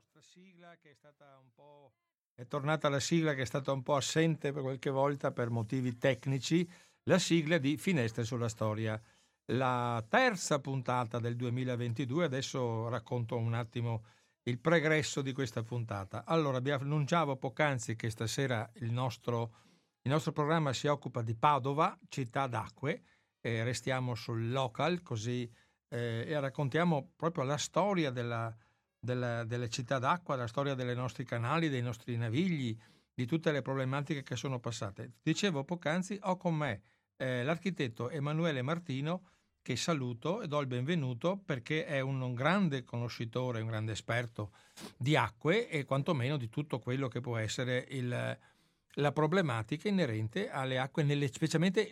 nostra sigla che è stata un po'... È tornata la sigla che è stata un po' assente per qualche volta per motivi tecnici, la sigla di Finestre sulla Storia. La terza puntata del 2022, adesso racconto un attimo il pregresso di questa puntata. Allora, abbiamo annunciavo poc'anzi che stasera il nostro, il nostro programma si occupa di Padova, città d'acque, e restiamo sul local così eh, e raccontiamo proprio la storia della, della, delle città d'acqua, la storia dei nostri canali, dei nostri navigli, di tutte le problematiche che sono passate. Dicevo poc'anzi, ho con me eh, l'architetto Emanuele Martino, che saluto e do il benvenuto perché è un, un grande conoscitore, un grande esperto di acque e quantomeno di tutto quello che può essere il, la problematica inerente alle acque, nelle, specialmente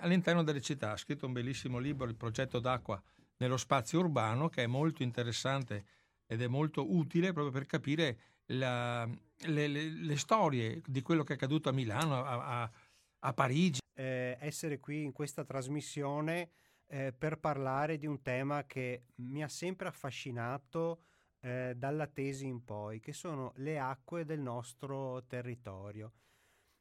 all'interno delle città. Ha scritto un bellissimo libro, Il progetto d'acqua nello spazio urbano, che è molto interessante ed è molto utile proprio per capire la, le, le, le, storie di quello che è accaduto a Milano, a, a, a Parigi. Eh, essere qui in questa trasmissione eh, per parlare di un tema che mi ha sempre affascinato eh, dalla tesi in poi, che sono le acque del nostro territorio.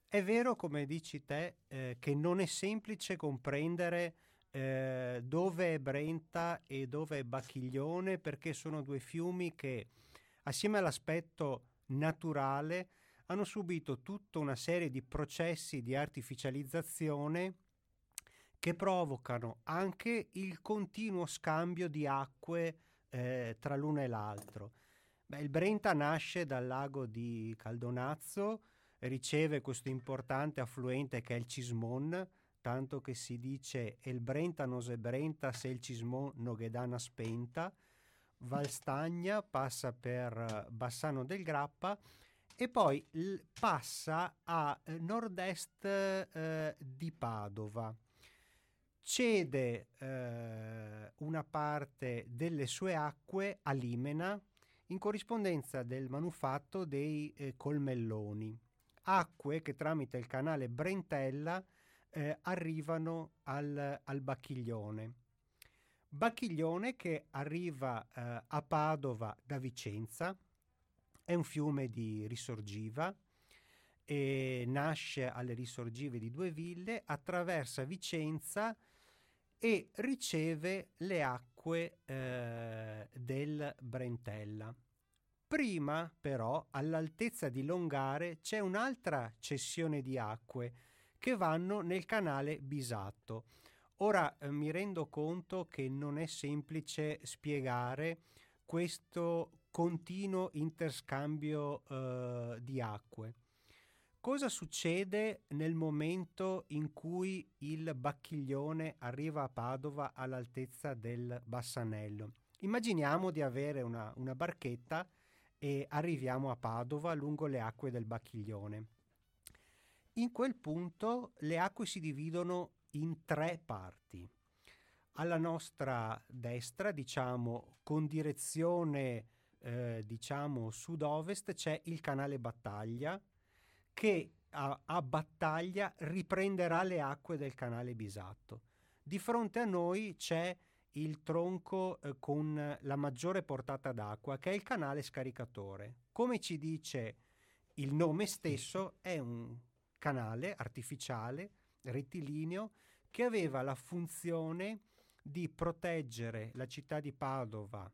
È vero, come dici te, eh, che non è semplice comprendere eh, dove è Brenta e dove è Bacchiglione, perché sono due fiumi che, assieme all'aspetto naturale, hanno subito tutta una serie di processi di artificializzazione che provocano anche il continuo scambio di acque eh, tra l'uno e l'altro. Beh, il Brenta nasce dal lago di Caldonazzo, riceve questo importante affluente che è il Cismon, tanto che si dice El Brenta non se Brenta se il Cismon non ghedana spenta, Valstagna passa per Bassano del Grappa e poi passa a eh, nord-est eh, di Padova. Cede eh, una parte delle sue acque a Limena in corrispondenza del manufatto dei eh, colmelloni, acque che tramite il canale Brentella eh, arrivano al, al, Bacchiglione. Bacchiglione che arriva eh, a Padova da Vicenza, è un fiume di risorgiva, e nasce alle risorgive di due ville, attraversa Vicenza e riceve le acque eh, del Brentella. Prima, però, all'altezza di Longare c'è un'altra cessione di acque che vanno nel canale Bisatto. Ora eh, mi rendo conto che non è semplice spiegare questo continuo interscambio eh, di acque. Cosa succede nel momento in cui il Bacchiglione arriva a Padova all'altezza del Bassanello? Immaginiamo di avere una, una barchetta e arriviamo a Padova lungo le acque del Bacchiglione. In quel punto le acque si dividono in tre parti. Alla nostra destra, diciamo con direzione eh, diciamo sud-ovest, c'è il canale Battaglia che a, a, Battaglia riprenderà le acque del canale Bisatto. Di fronte a noi c'è il tronco eh, con la maggiore portata d'acqua, che è il canale scaricatore. Come ci dice il nome stesso, è un canale artificiale, rettilineo, che aveva la funzione di proteggere la città di Padova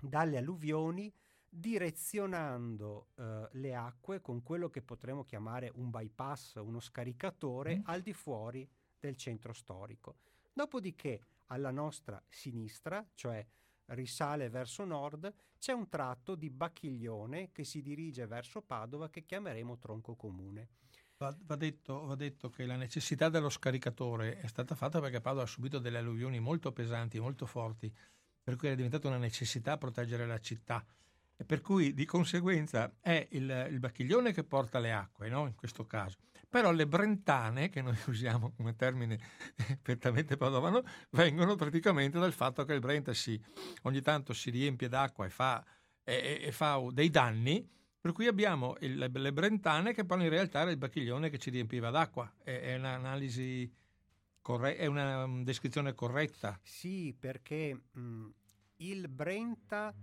dalle alluvioni direzionando eh, le acque con quello che potremmo chiamare un bypass, uno scaricatore mm. al di fuori del centro storico. Dopodiché alla nostra sinistra, cioè risale verso nord, c'è un tratto di Bacchiglione che si dirige verso Padova che chiameremo tronco comune. Va, va, detto, va, detto, che la necessità dello scaricatore è stata fatta perché Padova ha subito delle alluvioni molto pesanti, molto forti, per cui è diventata una necessità proteggere la città. E per cui di conseguenza è il, il bacchiglione che porta le acque, no? in questo caso. Però le brentane, che noi usiamo come termine perfettamente padovano, vengono praticamente dal fatto che il Brenta si, ogni tanto si riempie d'acqua e fa, e, e fa dei danni, per cui abbiamo il, le brentane che poi in realtà era il bacchiglione che ci riempiva d'acqua. È, è un'analisi corretta, è una descrizione corretta. Sì, perché mh, il Brenta,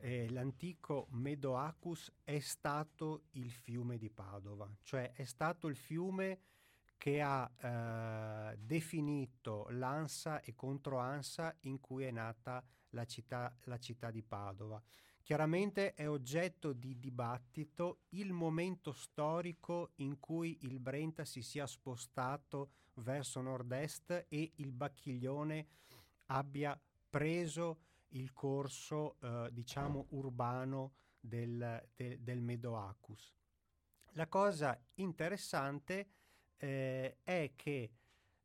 eh, l'antico Medoacus, è stato il fiume di Padova, cioè è stato il fiume che ha eh, definito l'ansa e controansa in cui è nata la città, la città di Padova. Chiaramente è oggetto di dibattito il momento storico in cui il Brenta si sia spostato verso nord-est e il Bacchiglione abbia preso il corso, eh, diciamo, urbano del, de, del Medoacus. La cosa interessante eh, è che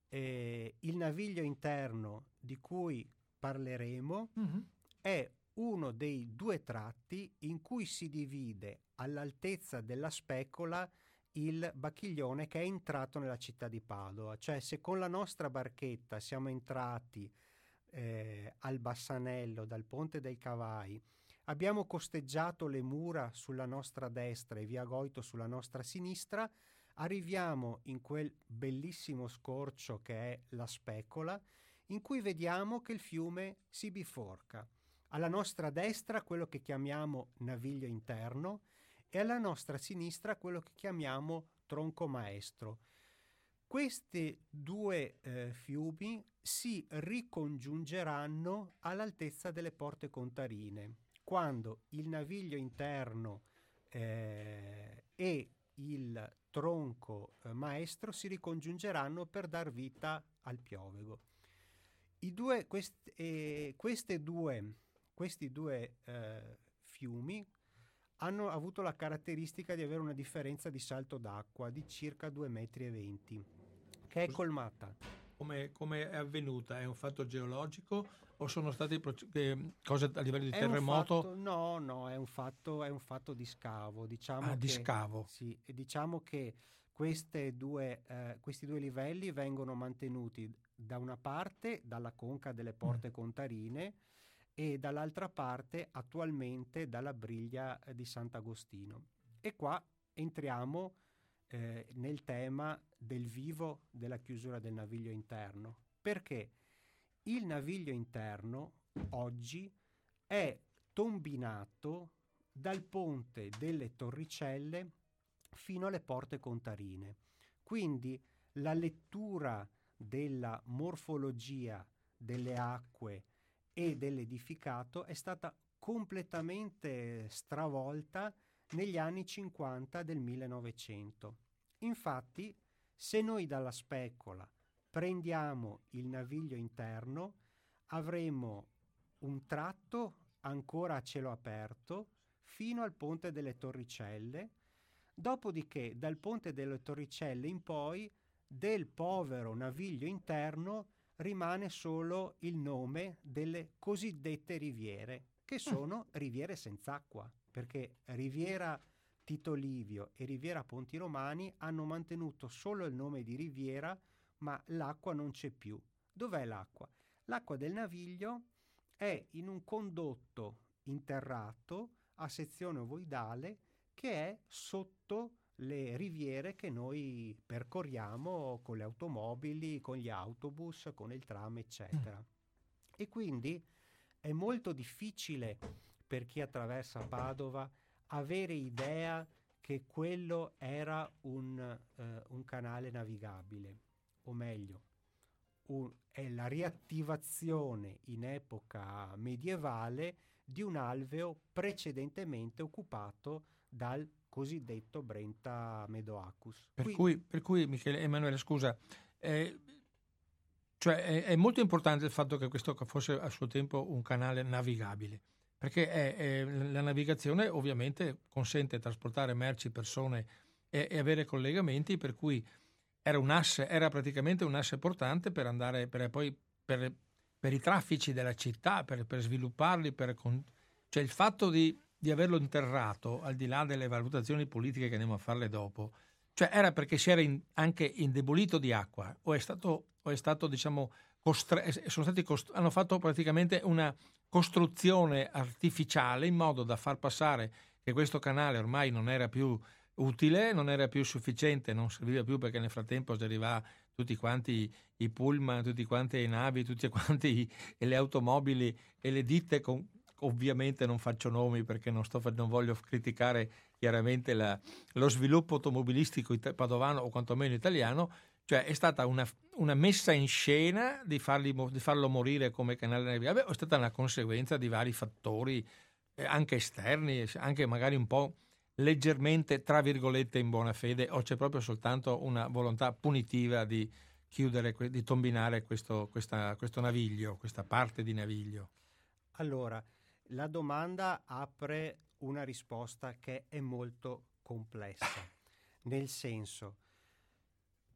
eh, il naviglio interno di cui parleremo mm-hmm. è uno dei due tratti in cui si divide all'altezza della specola il bacchiglione che è entrato nella città di Padova. Cioè se con la nostra barchetta siamo entrati eh, al Bassanello dal Ponte dei Cavai, abbiamo costeggiato le mura sulla nostra destra e via Goito sulla nostra sinistra, arriviamo in quel bellissimo scorcio che è la specola, in cui vediamo che il fiume si biforca. Alla nostra destra quello che chiamiamo naviglio interno e alla nostra sinistra quello che chiamiamo tronco maestro. Questi due eh, fiumi si ricongiungeranno all'altezza delle porte contarine, quando il naviglio interno eh, e il tronco eh, maestro si ricongiungeranno per dar vita al piovego. Due, quest, eh, due, questi due eh, fiumi hanno avuto la caratteristica di avere una differenza di salto d'acqua di circa 2,20 metri, che è colmata. Come, come, è avvenuta? È un fatto geologico o sono state eh, cose a livello di è terremoto? Fatto, no, no, è un, fatto, è un fatto di scavo. Diciamo ah, che, di scavo. Sì, diciamo che due, eh, questi due livelli vengono mantenuti da una parte dalla conca delle porte mm. contarine e dall'altra parte attualmente dalla briglia eh, di Sant'Agostino. E qua entriamo eh, nel tema del vivo della chiusura del naviglio interno, perché il naviglio interno oggi è tombinato dal ponte delle Torricelle fino alle porte contarine. Quindi la lettura della morfologia delle acque e dell'edificato è stata completamente stravolta negli anni 50 del 1900. Infatti, se noi dalla specola prendiamo il naviglio interno, avremo un tratto ancora a cielo aperto fino al ponte delle Torricelle, dopodiché dal ponte delle Torricelle in poi del povero naviglio interno rimane solo il nome delle cosiddette riviere, che mm. sono riviere senza acqua, perché Riviera Tito Livio e Riviera Ponti Romani hanno mantenuto solo il nome di riviera, ma l'acqua non c'è più. Dov'è l'acqua? L'acqua del naviglio è in un condotto interrato a sezione ovoidale che è sotto le riviere che noi percorriamo con le automobili, con gli autobus, con il tram, eccetera. Mm. E quindi è molto difficile per chi attraversa Padova avere idea che quello era un, eh, un canale navigabile, o meglio, un, è la riattivazione in epoca medievale di un alveo precedentemente occupato dal cosiddetto Brenta Medoacus. Per, Qui... cui, per cui, Michele, Emanuele, scusa, eh, cioè è, è, molto importante il fatto che questo fosse a suo tempo un canale navigabile, perché è, è, la navigazione ovviamente consente di trasportare merci, persone e, e, avere collegamenti, per cui era un asse, era praticamente un asse portante per andare per, poi per, per i traffici della città, per, per svilupparli, per, cioè il fatto di di averlo interrato, al di là delle valutazioni politiche che andiamo a farle dopo, cioè era perché si era in, anche indebolito di acqua o è stato, o è stato diciamo, costre- cost- hanno fatto praticamente una costruzione artificiale in modo da far passare che questo canale ormai non era più utile, non era più sufficiente, non serviva più perché nel frattempo arrivava tutti quanti i pullman, tutti quanti le navi, tutte quanti le automobili e le ditte con, ovviamente non faccio nomi perché non, sto, non voglio criticare chiaramente la, lo sviluppo automobilistico padovano o quantomeno italiano, cioè è stata una, una messa in scena di, farli, di, farlo morire come canale navigabile, è stata una conseguenza di vari fattori eh, anche esterni, anche magari un po' leggermente, tra virgolette, in buona fede, o c'è proprio soltanto una volontà punitiva di chiudere, di tombinare questo, questa, questo naviglio, questa parte di naviglio? Allora, la domanda apre una risposta che è molto complessa, nel senso,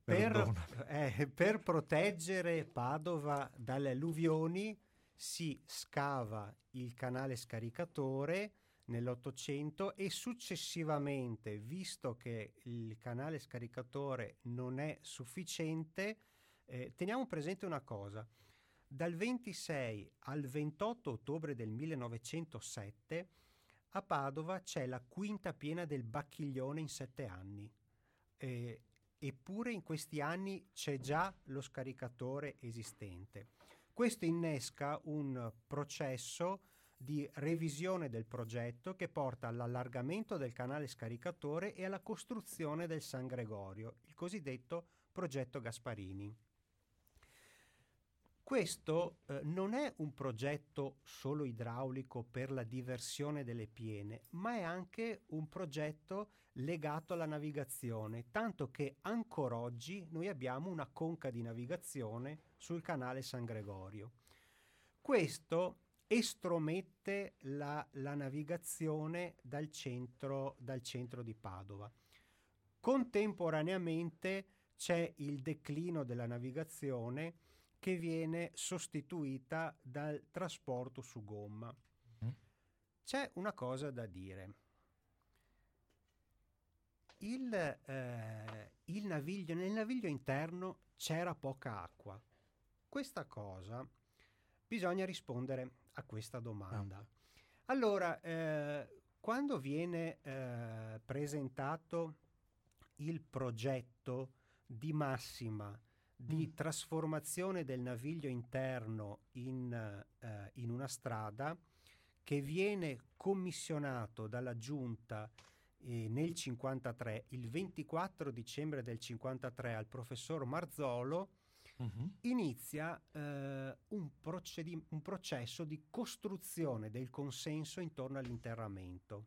per, eh, per, proteggere Padova dalle alluvioni si scava il canale scaricatore nell'Ottocento e successivamente, visto che il canale scaricatore non è sufficiente, eh, teniamo presente una cosa. Dal 26 al 28 ottobre del 1907 a Padova c'è la quinta piena del Bacchiglione in sette anni. Eh, eppure in questi anni c'è già lo scaricatore esistente. Questo innesca un processo di revisione del progetto che porta all'allargamento del canale scaricatore e alla costruzione del San Gregorio, il cosiddetto progetto Gasparini. Questo eh, non è un progetto solo idraulico per la diversione delle piene, ma è anche un progetto legato alla navigazione, tanto che ancora oggi noi abbiamo una conca di navigazione sul canale San Gregorio. Questo estromette la, la navigazione dal centro, dal centro di Padova. Contemporaneamente c'è il declino della navigazione che viene sostituita dal trasporto su gomma. Mm. C'è una cosa da dire. Il, eh, il naviglio, nel naviglio interno c'era poca acqua. Questa cosa bisogna rispondere a questa domanda. Ah. Allora, eh, quando viene eh, presentato il progetto di massima di mm. trasformazione del naviglio interno in, eh, in una strada che viene commissionato dalla giunta eh, nel 53, il 24 dicembre del 53 al professor Marzolo, uh-huh. inizia eh, un, procedi- un processo di costruzione del consenso intorno all'interramento.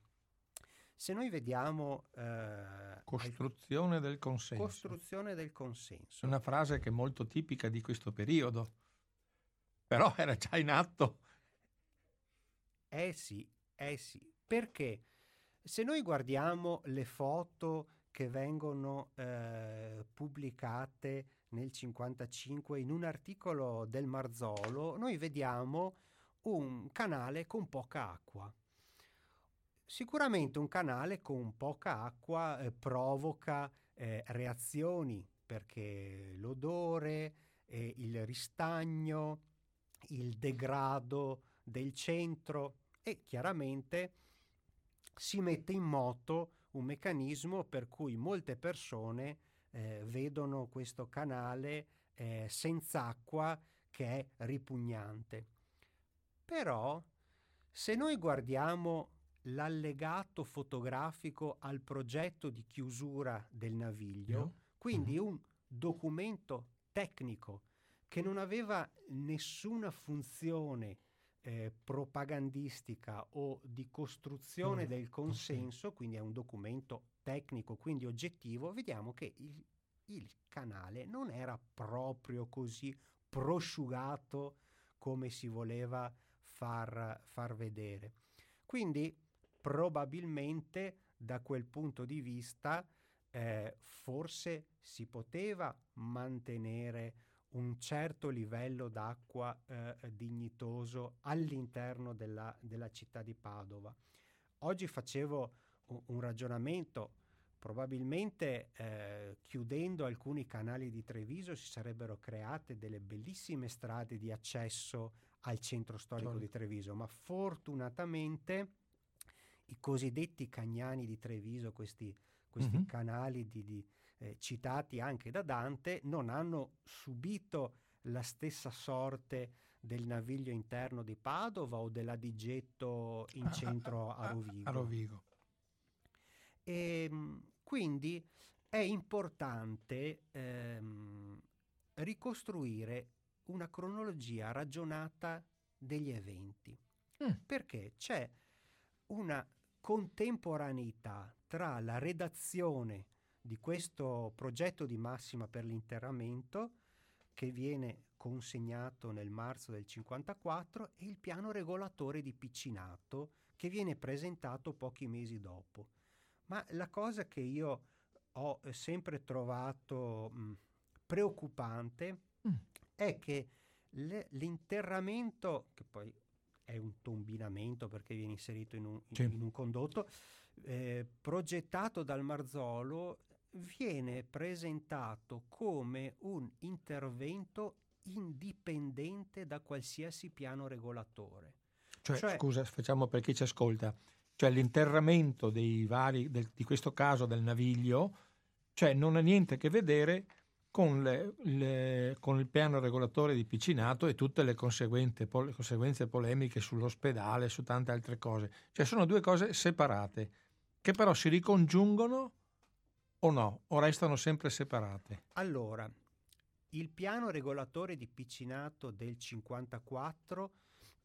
Se noi vediamo... Eh, costruzione del consenso. Costruzione del consenso. Una frase che è molto tipica di questo periodo, però era già in atto. Eh sì, eh sì, perché se noi guardiamo le foto che vengono eh, pubblicate nel 55 in un articolo del Marzolo, noi vediamo un canale con poca acqua. Sicuramente un canale con poca acqua eh, provoca eh, reazioni perché l'odore, eh, il ristagno, il degrado del centro e chiaramente si mette in moto un meccanismo per cui molte persone eh, vedono questo canale eh, senza acqua che è ripugnante. Però se noi guardiamo l'allegato fotografico al progetto di chiusura del naviglio, no. quindi mm-hmm. un documento tecnico che non aveva nessuna funzione eh, propagandistica o di costruzione mm. del consenso, quindi è un documento tecnico, quindi oggettivo, vediamo che il, il canale non era proprio così prosciugato come si voleva far, far vedere. Quindi probabilmente da quel punto di vista eh, forse si poteva mantenere un certo livello d'acqua eh, dignitoso all'interno della, della, città di Padova. Oggi facevo un, un ragionamento, probabilmente eh, chiudendo alcuni canali di Treviso si sarebbero create delle bellissime strade di accesso al centro storico di Treviso, ma fortunatamente i cosiddetti cagnani di Treviso, questi questi mm-hmm. canali di, di, eh, citati anche da Dante, non hanno subito la stessa sorte del naviglio interno di Padova o dell'Adigetto in centro a Rovigo. A Rovigo. E, ehm, quindi è importante ehm, ricostruire una cronologia ragionata degli eventi, mm. perché c'è una contemporaneità tra la redazione di questo progetto di massima per l'interramento che viene consegnato nel marzo del 54 e il piano regolatore di Piccinato che viene presentato pochi mesi dopo. Ma la cosa che io ho sempre trovato mh, preoccupante mm. è che le, l'interramento, che poi è un tombinamento perché viene inserito in un, in, in un condotto, eh, progettato dal Marzolo viene presentato come un intervento indipendente da qualsiasi piano regolatore. Cioè, cioè scusa, facciamo per chi ci ascolta, cioè l'interramento dei vari, del, di questo caso del naviglio, cioè non ha niente a che vedere con, le, le, con il piano regolatore di Piccinato e tutte le, pol, conseguenze polemiche sull'ospedale, su tante altre cose. Cioè sono due cose separate, che però si ricongiungono o no, o restano sempre separate? Allora, il piano regolatore di Piccinato del 54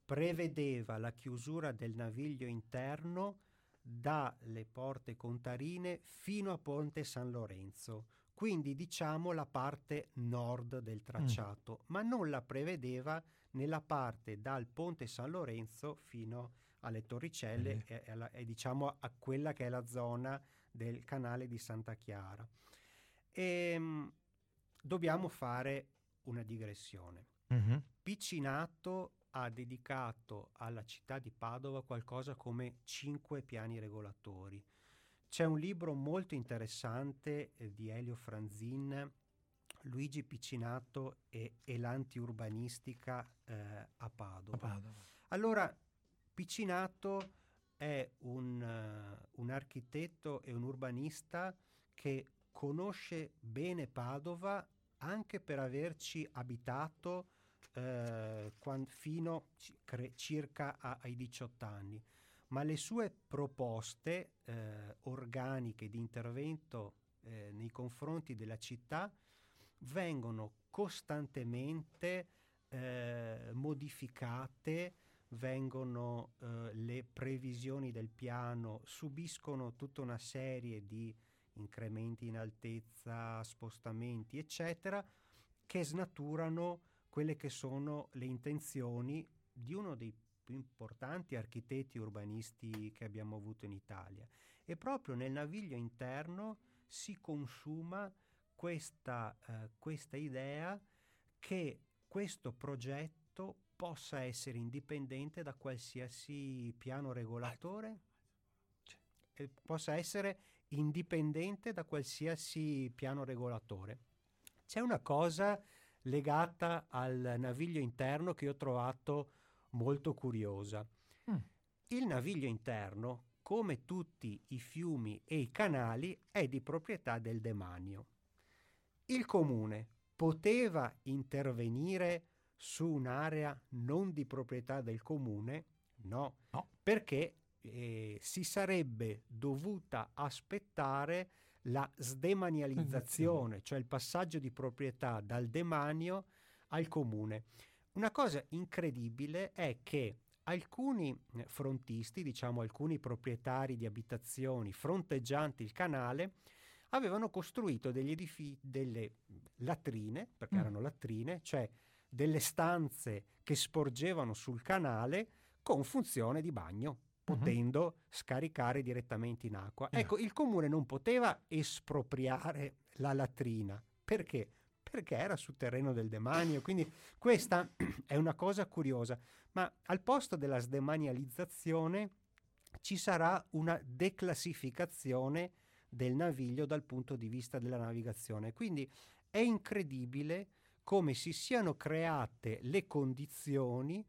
prevedeva la chiusura del naviglio interno dalle porte contarine fino a Ponte San Lorenzo, quindi diciamo la parte nord del mm. tracciato, mm. ma non la prevedeva nella parte dal Ponte San Lorenzo fino alle Torricelle mm. e, e, e, diciamo a quella che è la zona del canale di Santa Chiara. E, ehm, dobbiamo fare una digressione. Mm-hmm. Piccinato ha dedicato alla città di Padova qualcosa come cinque piani regolatori. C'è un libro molto interessante eh, di Elio Franzin, Luigi Piccinato e, e l'antiurbanistica eh, a, Padova. a Padova. Allora, Piccinato è un, uh, un architetto e un urbanista che conosce bene Padova anche per averci abitato eh, quando, fino cre, circa a, ai 18 anni, ma le sue proposte eh, organiche di intervento eh, nei confronti della città vengono costantemente eh, modificate vengono eh, le previsioni del piano, subiscono tutta una serie di incrementi in altezza, spostamenti, eccetera, che snaturano quelle che sono le intenzioni di uno dei più importanti architetti urbanisti che abbiamo avuto in Italia. E proprio nel naviglio interno si consuma questa, eh, questa idea che questo progetto possa essere indipendente da qualsiasi piano regolatore, cioè, possa essere indipendente da qualsiasi piano regolatore. C'è una cosa legata al naviglio interno che ho trovato molto curiosa. Mm. Il naviglio interno, come tutti i fiumi e i canali, è di proprietà del demanio. Il comune poteva intervenire su un'area non di proprietà del comune? No, no. perché eh, si sarebbe dovuta aspettare la sdemanializzazione, cioè il passaggio di proprietà dal demanio al comune. Una cosa incredibile è che alcuni eh, frontisti, diciamo alcuni proprietari di abitazioni fronteggianti il canale, avevano costruito degli edifici, delle latrine, perché mm. erano latrine, cioè delle stanze che sporgevano sul canale con funzione di bagno, potendo uh-huh. scaricare direttamente in acqua. Yeah. Ecco, il comune non poteva espropriare la latrina. Perché? Perché era sul terreno del demanio. Quindi questa è una cosa curiosa. Ma al posto della sdemanializzazione ci sarà una declassificazione del naviglio dal punto di vista della navigazione. Quindi è incredibile come si siano create le condizioni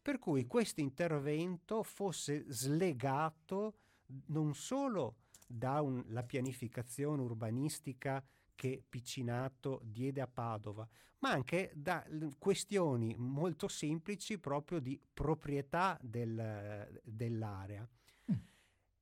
per cui questo intervento fosse slegato non solo dalla pianificazione urbanistica che Piccinato diede a Padova, ma anche da questioni molto semplici proprio di proprietà del, dell'area. Mm.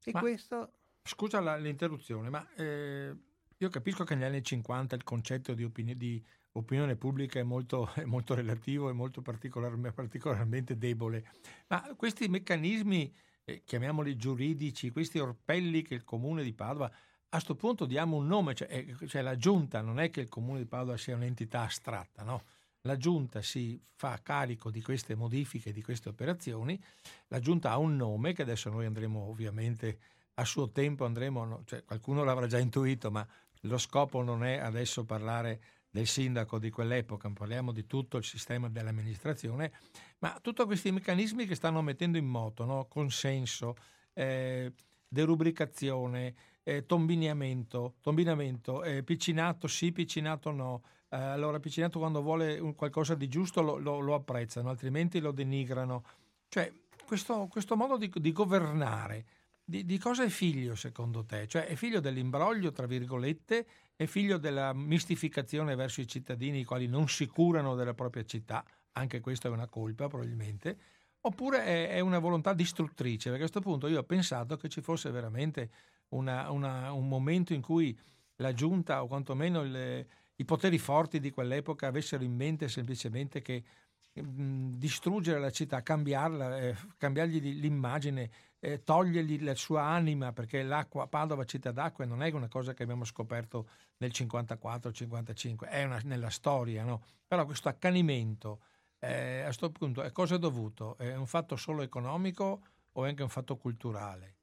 E ma, questo... Scusa la, l'interruzione, ma eh, io capisco che negli anni 50 il concetto di, opini- di opinione pubblica è molto, è molto relativo e molto particolar- particolarmente debole, ma questi meccanismi, eh, chiamiamoli giuridici, questi orpelli che il comune di Padova a questo punto diamo un nome, cioè, eh, cioè, la giunta non è che il comune di Padova sia un'entità astratta, no? La giunta si fa carico di queste modifiche, di queste operazioni, la giunta ha un nome che adesso noi andremo ovviamente a suo tempo andremo, cioè qualcuno l'avrà già intuito, ma lo scopo non è adesso parlare del sindaco di quell'epoca, parliamo di tutto il sistema dell'amministrazione, ma tutti questi meccanismi che stanno mettendo in moto, no? consenso, eh, derubricazione, eh, tombinamento, tombinamento eh, piccinato sì, piccinato no. Eh, allora, piccinato quando vuole qualcosa di giusto lo, lo, lo, apprezzano, altrimenti lo denigrano. Cioè, questo, questo modo di, di governare, di, di, cosa è figlio secondo te? Cioè, è figlio dell'imbroglio, tra virgolette, è figlio della mistificazione verso i cittadini i quali non si curano della propria città, anche questa è una colpa probabilmente, oppure è, è una volontà distruttrice, perché a questo punto io ho pensato che ci fosse veramente una, una, un momento in cui la giunta o quantomeno il, i poteri forti di quell'epoca avessero in mente semplicemente che mh, distruggere la città, cambiarla, eh, cambiargli l'immagine, eh, togliergli la sua anima, perché l'acqua, Padova città d'acqua non è una cosa che abbiamo scoperto nel 54-55, è una, nella storia, no? però questo accanimento eh, a questo punto a cosa è dovuto? È un fatto solo economico o è anche un fatto culturale?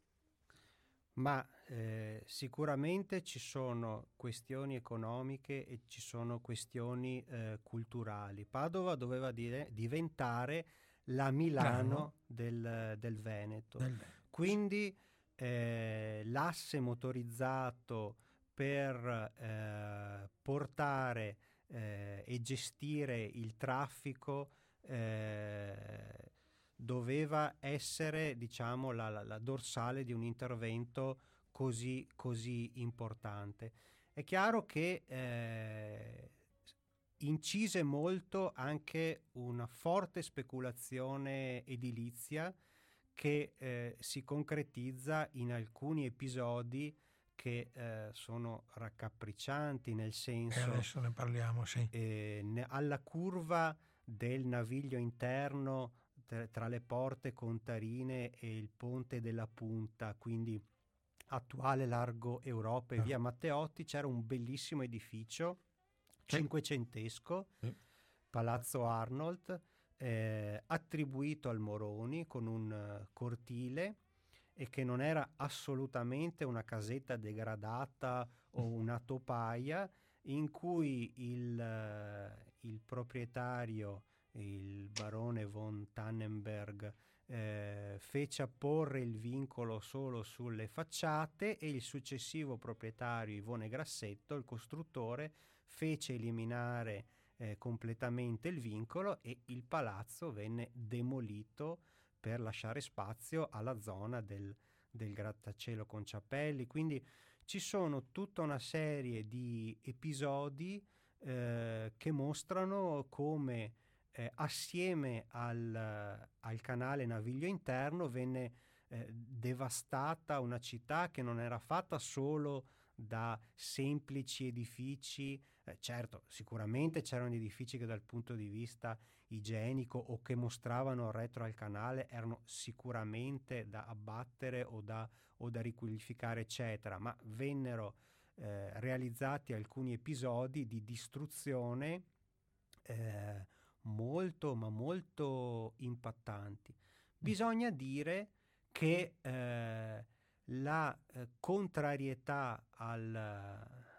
Ma eh, sicuramente ci sono questioni economiche e ci sono questioni eh, culturali. Padova doveva dire, diventare la Milano del, del, Veneto. del, Veneto. Quindi eh, l'asse motorizzato per eh, portare eh, e gestire il traffico doveva essere diciamo, la, la, la, dorsale di un intervento così, così importante. È chiaro che eh, incise molto anche una forte speculazione edilizia che eh, si concretizza in alcuni episodi che eh, sono raccapriccianti nel senso... E adesso ne parliamo, sì. Eh, ne, alla curva del naviglio interno tra le porte contarine e il ponte della Punta, quindi attuale largo Europa e ah. via Matteotti, c'era un bellissimo edificio cinquecentesco, sì. Palazzo Arnold, eh, attribuito al Moroni con un uh, cortile e che non era assolutamente una casetta degradata o mm. una topaia in cui il, uh, il proprietario il barone von Tannenberg eh, fece apporre il vincolo solo sulle facciate e il successivo proprietario Ivone Grassetto, il costruttore, fece eliminare eh, completamente il vincolo e il palazzo venne demolito per lasciare spazio alla zona del, del grattacielo con Ciappelli. Quindi ci sono tutta una serie di episodi eh, che mostrano come eh, assieme al, al, canale Naviglio Interno venne eh, devastata una città che non era fatta solo da semplici edifici, eh, certo sicuramente c'erano edifici che dal punto di vista igienico o che mostravano retro al canale erano sicuramente da abbattere o da, o da riqualificare eccetera, ma vennero eh, realizzati alcuni episodi di distruzione eh, molto ma molto impattanti. Bisogna dire che eh, la eh, contrarietà al,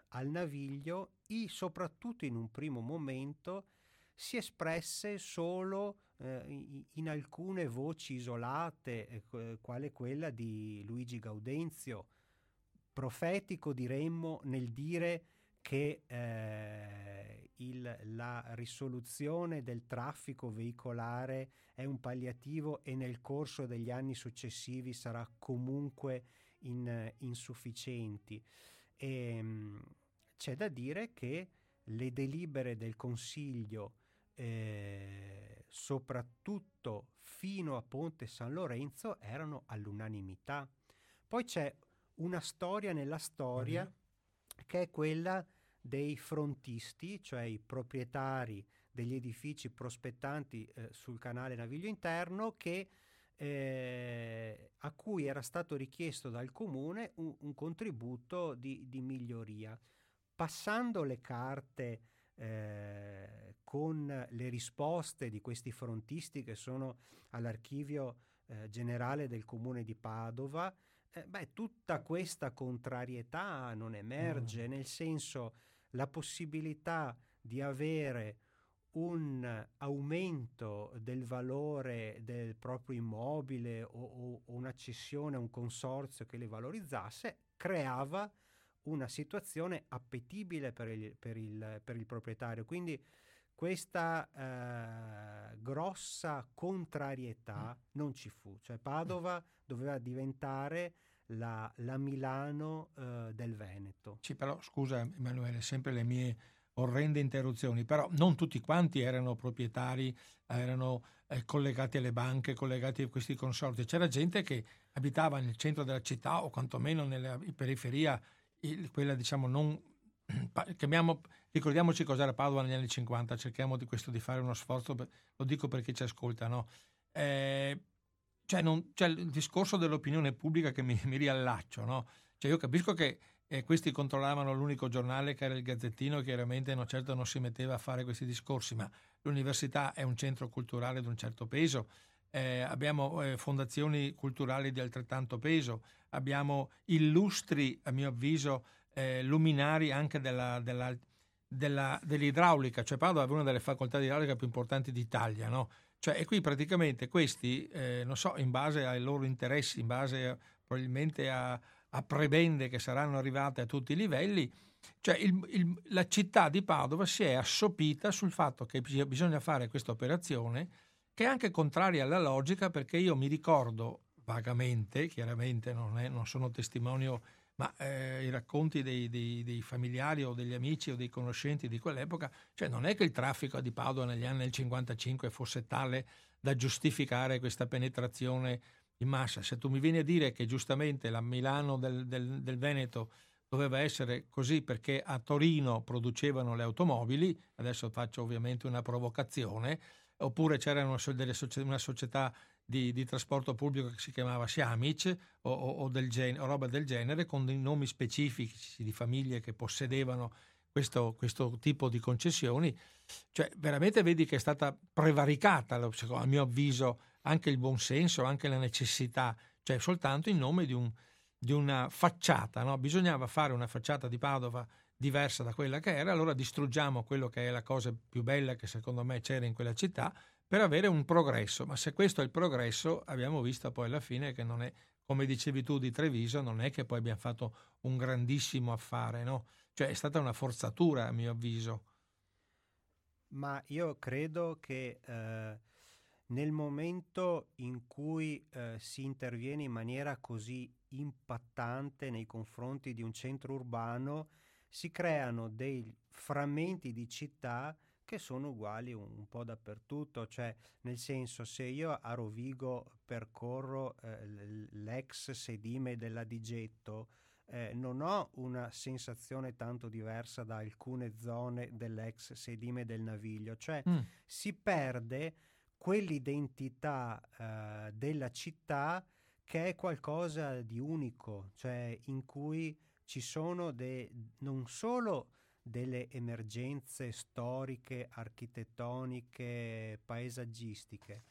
al naviglio, e soprattutto in un primo momento, si espresse solo eh, in alcune voci isolate, eh, quale quella di Luigi Gaudenzio, profetico diremmo nel dire che eh, il, la risoluzione del traffico veicolare è un palliativo e nel corso degli anni successivi sarà comunque in, insufficienti. E, mh, c'è da dire che le delibere del Consiglio, eh, soprattutto fino a Ponte San Lorenzo, erano all'unanimità. Poi c'è una storia nella storia mm-hmm. che è quella dei frontisti, cioè i proprietari degli edifici prospettanti eh, sul canale Naviglio Interno, che, eh, a cui era stato richiesto dal comune un, un contributo di, di, miglioria. Passando le carte eh, con le risposte di questi frontisti che sono all'archivio eh, generale del comune di Padova, eh, beh, tutta questa contrarietà non emerge, mm. nel senso la possibilità di avere un aumento del valore del proprio immobile o, o, o una cessione a un consorzio che le valorizzasse creava una situazione appetibile per il, per il, per il proprietario. Quindi questa eh, grossa contrarietà mm. non ci fu, cioè Padova doveva diventare la, la Milano eh, del Veneto. Sì, però scusa Emanuele, sempre le mie orrende interruzioni, però non tutti quanti erano proprietari, erano eh, collegati alle banche, collegati a questi consorti. C'era gente che abitava nel centro della città o quantomeno nella periferia, quella diciamo non... Chiamiamo, ricordiamoci cos'era Padova negli anni 50, cerchiamo di questo di fare uno sforzo, lo dico per chi ci ascolta, no? Eh, cioè, non, cioè, il discorso dell'opinione pubblica che mi, mi riallaccio, no? Cioè io capisco che eh, questi controllavano l'unico giornale che era il Gazzettino, chiaramente non, certo non si metteva a fare questi discorsi, ma l'università è un centro culturale di un certo peso, eh, abbiamo eh, fondazioni culturali di altrettanto peso, abbiamo illustri, a mio avviso, eh, luminari anche della, della, della, dell'idraulica, cioè Padova aveva una delle facoltà di idraulica più importanti d'Italia, no? Cioè, e qui praticamente questi, eh, non so, in base ai loro interessi, in base a, probabilmente a, a, prebende che saranno arrivate a tutti i livelli, cioè il, il, la città di Padova si è assopita sul fatto che bisogna fare questa operazione, che è anche contraria alla logica, perché io mi ricordo vagamente, chiaramente non, è, non sono testimonio ma eh, i racconti dei, dei, dei, familiari o degli amici o dei conoscenti di quell'epoca, cioè non è che il traffico di Padova negli anni del 55 fosse tale da giustificare questa penetrazione in massa. Se tu mi vieni a dire che giustamente la Milano del, del, del Veneto doveva essere così perché a Torino producevano le automobili, adesso faccio ovviamente una provocazione, oppure c'era una, una società di, di, trasporto pubblico che si chiamava Siamic o, o, o, del gen- o, roba del genere, con dei nomi specifici di famiglie che possedevano questo, questo, tipo di concessioni. Cioè, veramente vedi che è stata prevaricata, a mio avviso, anche il buonsenso, anche la necessità, cioè soltanto in nome di, un, di una facciata. No? Bisognava fare una facciata di Padova diversa da quella che era, allora distruggiamo quello che è la cosa più bella che secondo me c'era in quella città per avere un progresso. Ma se questo è il progresso, abbiamo visto poi alla fine che non è, come dicevi tu di Treviso, non è che poi abbiamo fatto un grandissimo affare, no? Cioè è stata una forzatura a mio avviso. Ma io credo che eh, nel momento in cui eh, si interviene in maniera così impattante nei confronti di un centro urbano, si creano dei frammenti di città che sono uguali un, un, po' dappertutto, cioè nel senso se io a Rovigo percorro eh, l'ex sedime della Digetto, eh, non ho una sensazione tanto diversa da alcune zone dell'ex sedime del Naviglio, cioè mm. si perde quell'identità eh, della città che è qualcosa di unico, cioè in cui ci sono de- non solo delle emergenze storiche, architettoniche, paesaggistiche.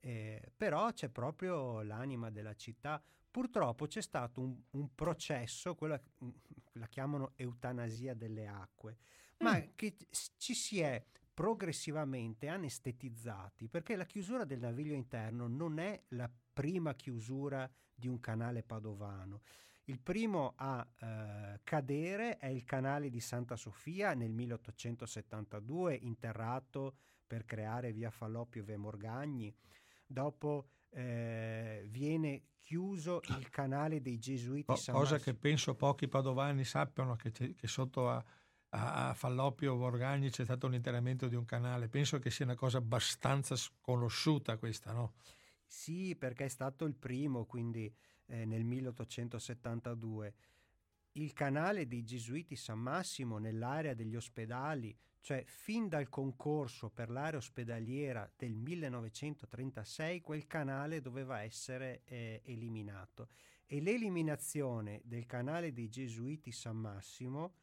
Eh, però c'è proprio l'anima della città. Purtroppo c'è stato un, un processo, quella mm, la chiamano eutanasia delle acque, ma mm. che ci si è progressivamente anestetizzati perché la chiusura del naviglio interno non è la prima chiusura di un canale padovano. Il primo a eh, cadere è il canale di Santa Sofia nel 1872, interrato per creare via Falloppio e Morgagni. Dopo eh, viene chiuso il canale dei Gesuiti. Co- cosa che penso pochi padovani sappiano che, che sotto a, a, Fallopio Vorgagni c'è stato un interramento di un canale. Penso che sia una cosa abbastanza sconosciuta questa, no? Sì, perché è stato il primo, quindi eh, nel 1872. Il canale dei Gesuiti San Massimo nell'area degli ospedali, cioè fin dal concorso per l'area ospedaliera del 1936, quel canale doveva essere eh, eliminato. E l'eliminazione del canale dei Gesuiti San Massimo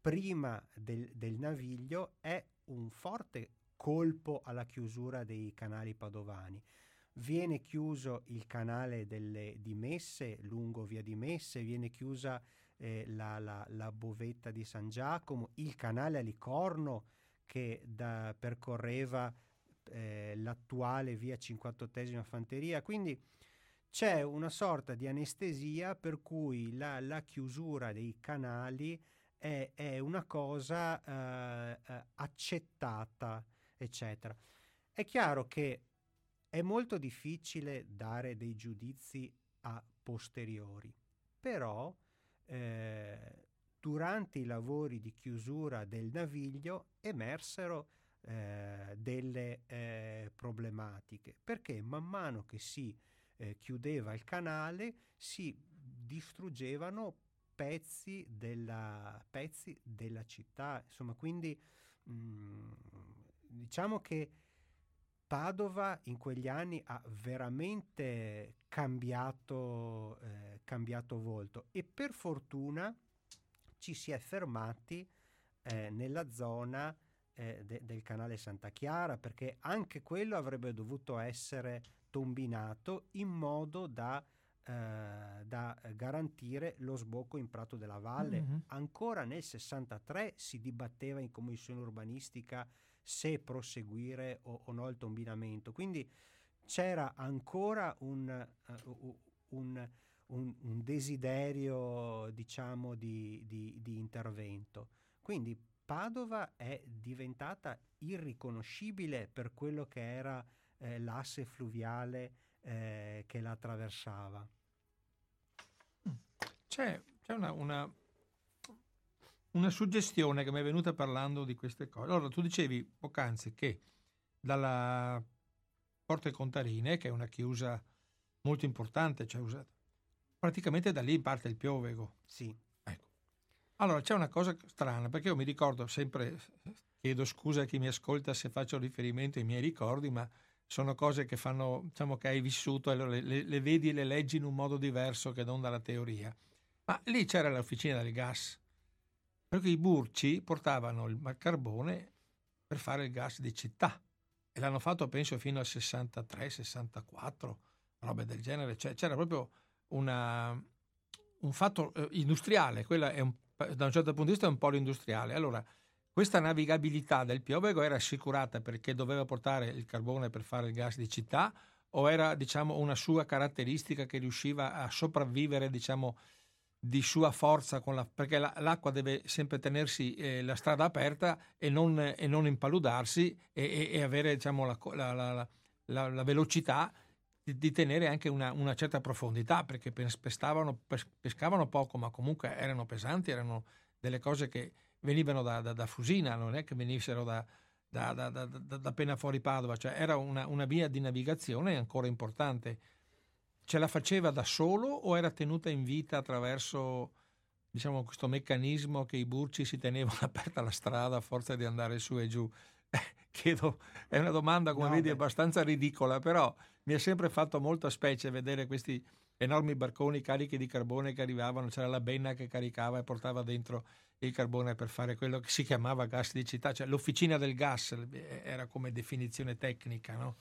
prima del, del naviglio è un forte colpo alla chiusura dei canali padovani viene chiuso il canale delle, di Messe, lungo via di Messe, viene chiusa eh, la, la, la, bovetta di San Giacomo, il canale a Licorno che da, percorreva eh, l'attuale via 58 Fanteria, quindi c'è una sorta di anestesia per cui la, la chiusura dei canali è, è una cosa eh, eh accettata, eccetera. È chiaro che è molto difficile dare dei giudizi a posteriori, però eh, durante i lavori di chiusura del naviglio emersero eh, delle eh, problematiche, perché man mano che si eh, chiudeva il canale si distruggevano pezzi della, pezzi della città, insomma, quindi mh, mm, diciamo che Padova in quegli anni ha veramente cambiato, eh, cambiato volto e per fortuna ci si è fermati eh, nella zona eh, de- del canale Santa Chiara perché anche quello avrebbe dovuto essere tombinato in modo da, eh, da garantire lo sbocco in Prato della Valle. Mm-hmm. Ancora nel 63 si dibatteva in commissione urbanistica se proseguire o, o no il tombinamento. Quindi c'era ancora un, uh, un, un, un desiderio, diciamo, di, di, di intervento. Quindi Padova è diventata irriconoscibile per quello che era eh, l'asse fluviale eh, che la attraversava. C'è, c'è una, una, una suggestione che mi è venuta parlando di queste cose. Allora, tu dicevi poc'anzi che dalla Porte Contarine, che è una chiusa molto importante, cioè usata, praticamente da lì parte il piovego. Sì. Ecco. Allora, c'è una cosa strana, perché io mi ricordo sempre, chiedo scusa a chi mi ascolta se faccio riferimento ai miei ricordi, ma sono cose che fanno, diciamo che hai vissuto e le, le, le vedi e le leggi in un modo diverso che non dalla teoria. Ma lì c'era l'officina del gas perché i burci portavano il carbone per fare il gas di città e l'hanno fatto penso fino al 63-64, robe del genere, cioè, c'era proprio una, un fatto eh, industriale, quella un, da un certo punto di vista è un polo industriale. Allora, questa navigabilità del Piovego era assicurata perché doveva portare il carbone per fare il gas di città o era diciamo, una sua caratteristica che riusciva a sopravvivere diciamo, di sua forza, la, perché la, l'acqua deve sempre tenersi eh, la strada aperta e non, e non impaludarsi e, e, e avere diciamo, la, la, velocità di, di, tenere anche una, una, certa profondità, perché pescavano, pescavano poco, ma comunque erano pesanti, erano delle cose che venivano da, da, da Fusina, non è che venissero da, da appena fuori Padova, cioè era una, una via di navigazione ancora importante ce la faceva da solo o era tenuta in vita attraverso diciamo, questo meccanismo che i burci si tenevano aperta la strada a forza di andare su e giù? Chiedo, è una domanda, come no, vedi, beh. abbastanza ridicola, però mi ha sempre fatto molta specie vedere questi enormi barconi carichi di carbone che arrivavano, c'era la benna che caricava e portava dentro il carbone per fare quello che si chiamava gas di città, cioè l'officina del gas eh, era come definizione tecnica, no?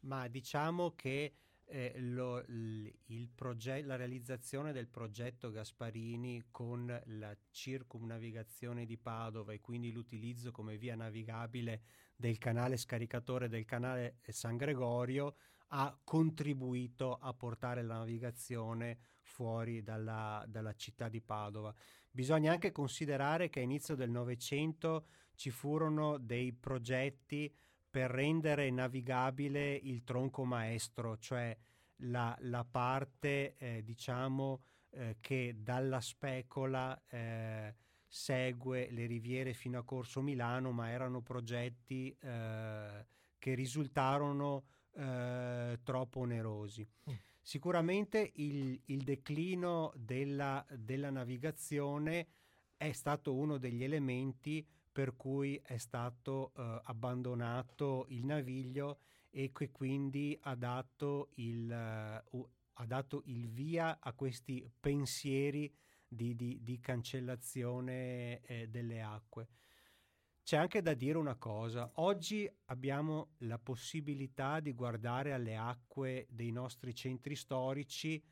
Ma diciamo che eh, lo, il proge- la realizzazione del progetto Gasparini con la circumnavigazione di Padova e quindi l'utilizzo come via navigabile del canale scaricatore del canale San Gregorio ha contribuito a portare la navigazione fuori dalla, dalla città di Padova. Bisogna anche considerare che a inizio del Novecento ci furono dei progetti per rendere navigabile il tronco maestro, cioè la, la parte eh, diciamo eh, che dalla specola eh, segue le riviere fino a Corso Milano, ma erano progetti eh, che risultarono eh, troppo onerosi. Mm. Sicuramente il, il declino della, della navigazione è stato uno degli elementi per cui è stato uh, abbandonato il naviglio e che quindi ha dato il, uh, ha dato il via a questi pensieri di, di, di cancellazione eh, delle acque. C'è anche da dire una cosa, oggi abbiamo la possibilità di guardare alle acque dei nostri centri storici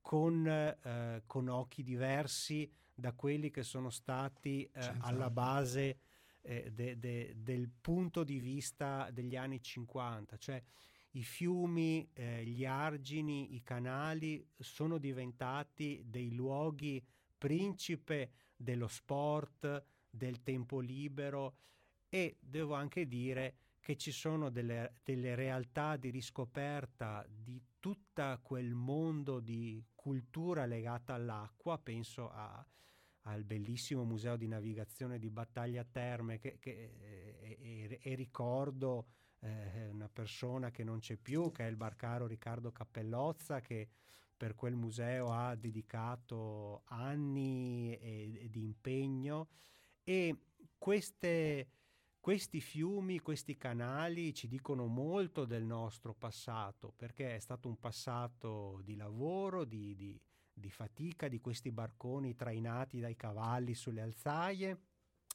con, eh, con occhi diversi da quelli che sono stati eh, alla base eh, de, de, del punto di vista degli anni 50, cioè i fiumi, eh, gli argini, i canali sono diventati dei luoghi principe dello sport, del tempo libero e devo anche dire che ci sono delle, delle realtà di riscoperta di tutto quel mondo di cultura legata all'acqua, penso a, al bellissimo museo di navigazione di Battaglia Terme che, che, e, e, e, ricordo eh, una persona che non c'è più, che è il barcaro Riccardo Cappellozza, che per quel museo ha dedicato anni e, di impegno. E queste, questi fiumi, questi canali ci dicono molto del nostro passato, perché è stato un passato di lavoro, di, di, di fatica, di questi barconi trainati dai cavalli sulle alzaie,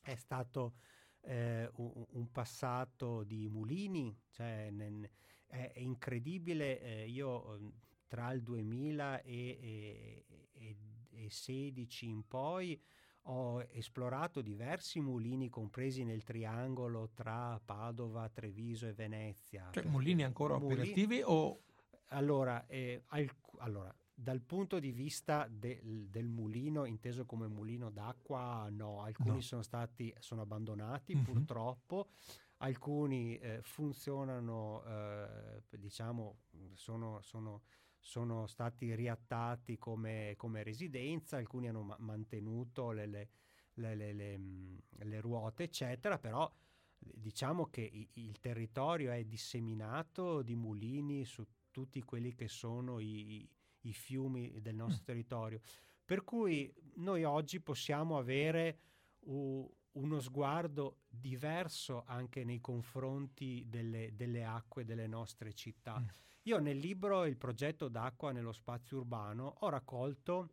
è stato eh, un, un, passato di mulini, cioè, ne, è, è, incredibile, eh, io tra il 2016 in poi ho esplorato diversi mulini compresi nel triangolo tra Padova, Treviso e Venezia. Cioè mulini ancora mulini, operativi o... Allora, eh, alc- allora, dal punto di vista de- del mulino, inteso come mulino d'acqua, no, alcuni no. sono stati sono abbandonati mm-hmm. purtroppo, alcuni eh, funzionano, eh, diciamo, sono, sono sono stati riattati come, come residenza, alcuni hanno ma- mantenuto le, le, le, mm, le, ruote, eccetera, però diciamo che i- il territorio è disseminato di mulini su tutti quelli che sono i, i fiumi del nostro mm. territorio. Per cui noi oggi possiamo avere uh, uno sguardo diverso anche nei confronti delle, delle acque delle nostre città. Mm. Io nel libro Il progetto d'acqua nello spazio urbano ho raccolto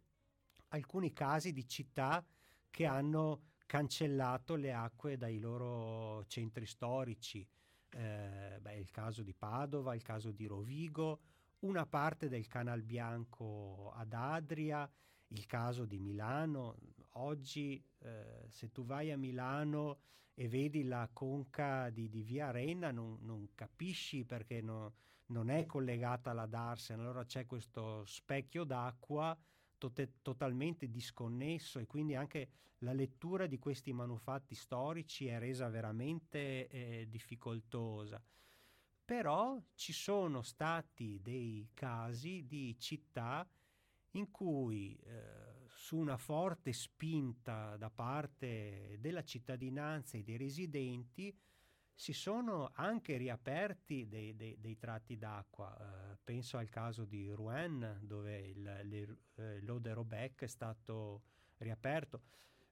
alcuni casi di città che hanno cancellato le acque dai loro centri storici. Eh, beh, il caso di Padova, il caso di Rovigo, una parte del Canal Bianco ad Adria, il caso di Milano. Oggi eh, se tu vai a Milano e vedi la conca di, di Via Arena non, non capisci perché no, non è collegata alla Darsen, allora c'è questo specchio d'acqua tot- totalmente disconnesso e quindi anche la lettura di questi manufatti storici è resa veramente eh, difficoltosa. Però ci sono stati dei casi di città in cui eh, su una forte spinta da parte della cittadinanza e dei residenti si sono anche riaperti dei, dei, dei tratti d'acqua. Uh, penso al caso di Rouen, dove il, il, eh, l'Ode Robec è stato riaperto.